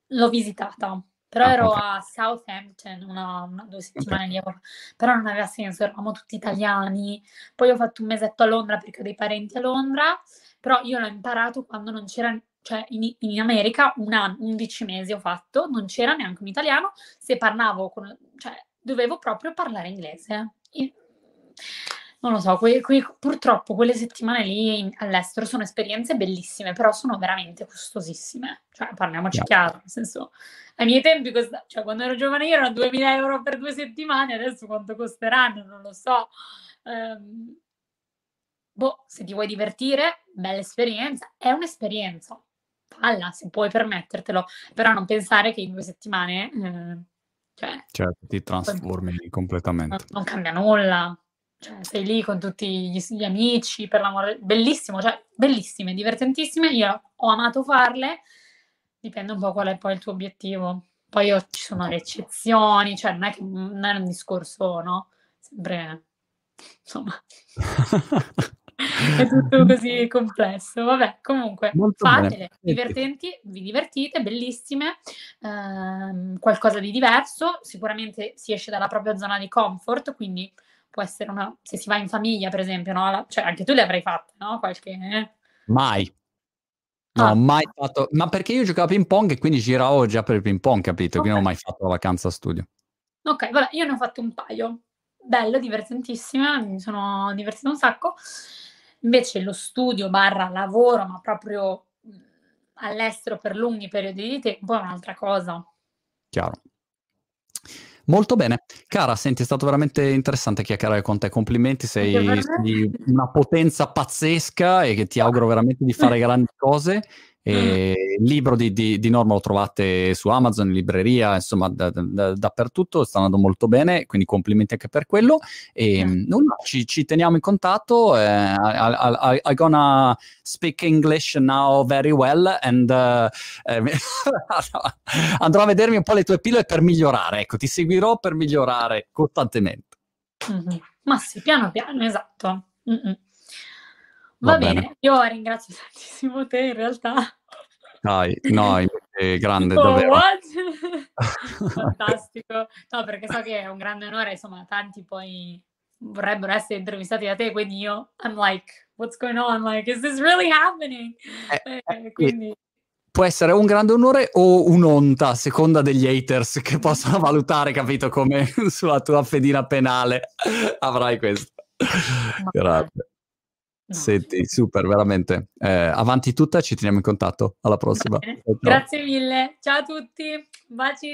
l'ho visitata. Però ah, ero okay. a Southampton una, una due settimane okay. lì, però non aveva senso, eravamo tutti italiani. Poi ho fatto un mesetto a Londra perché ho dei parenti a Londra, però io l'ho imparato quando non c'era, cioè in, in America un anno, 11 mesi ho fatto, non c'era neanche un italiano, se parlavo con, cioè dovevo proprio parlare inglese. E, non lo so, que, que, purtroppo quelle settimane lì in, all'estero sono esperienze bellissime, però sono veramente costosissime. Cioè, parliamoci yeah. chiaro, nel senso, ai miei tempi, costa, cioè, quando ero giovane io erano 2000 euro per due settimane, adesso quanto costeranno, non lo so. Um, boh, se ti vuoi divertire, bella esperienza, è un'esperienza. Palla, se puoi permettertelo, però non pensare che in due settimane... Eh, cioè, certo, ti trasformi poi, completamente. Non, non cambia nulla cioè, sei lì con tutti gli, gli, amici, per l'amore, bellissimo, cioè, bellissime, divertentissime. Io ho amato farle, dipende un po' qual è poi il tuo obiettivo. Poi io, ci sono le eccezioni, cioè non è che non è un discorso, no? Sempre, insomma, è tutto così complesso. Vabbè, comunque, Molto fatele, divertenti, vi divertite, bellissime, ehm, qualcosa di diverso, sicuramente si esce dalla propria zona di comfort, quindi può essere una... se si va in famiglia, per esempio, no? Cioè, anche tu le avrai fatte, no? Qualche... Eh? Mai. No, ah. mai fatto... Ma perché io giocavo a ping pong e quindi giravo già per il ping pong, capito? Okay. Quindi non ho mai fatto la vacanza studio. Ok, vabbè, io ne ho fatto un paio. Bello, divertentissima, mi sono divertita un sacco. Invece lo studio barra lavoro, ma proprio all'estero per lunghi periodi di tempo è un'altra cosa. Chiaro. Molto bene. Cara, senti, è stato veramente interessante chiacchierare con te. Complimenti, sei, sei una potenza pazzesca e che ti auguro veramente di fare grandi cose. E il libro di, di, di, Norma lo trovate su Amazon, in libreria, insomma, da, da, dappertutto, sta andando molto bene, quindi complimenti anche per quello. E mm. nulla, ci, ci, teniamo in contatto. Eh, I, I, I, gonna speak English now very well and uh, andrò a vedermi un po' le tue pillole per migliorare. Ecco, ti seguirò per migliorare costantemente. Mm-hmm. Ma sì, piano piano, esatto. Mm-mm. Va, Va bene. bene. io ringrazio tantissimo te in realtà. Dai, no, è grande, oh, davvero. Fantastico. No, perché so che è un grande onore, insomma, tanti poi vorrebbero essere intervistati da te, quindi io, I'm like, what's going on? Like, is this really happening? Eh, eh, eh quindi... Può essere un grande onore o un'onta, a seconda degli haters che possono valutare, capito, come sulla tua fedina penale avrai questo. Grazie. Senti, super, veramente. Eh, avanti tutta, ci teniamo in contatto. Alla prossima. Grazie mille. Ciao a tutti. Baci.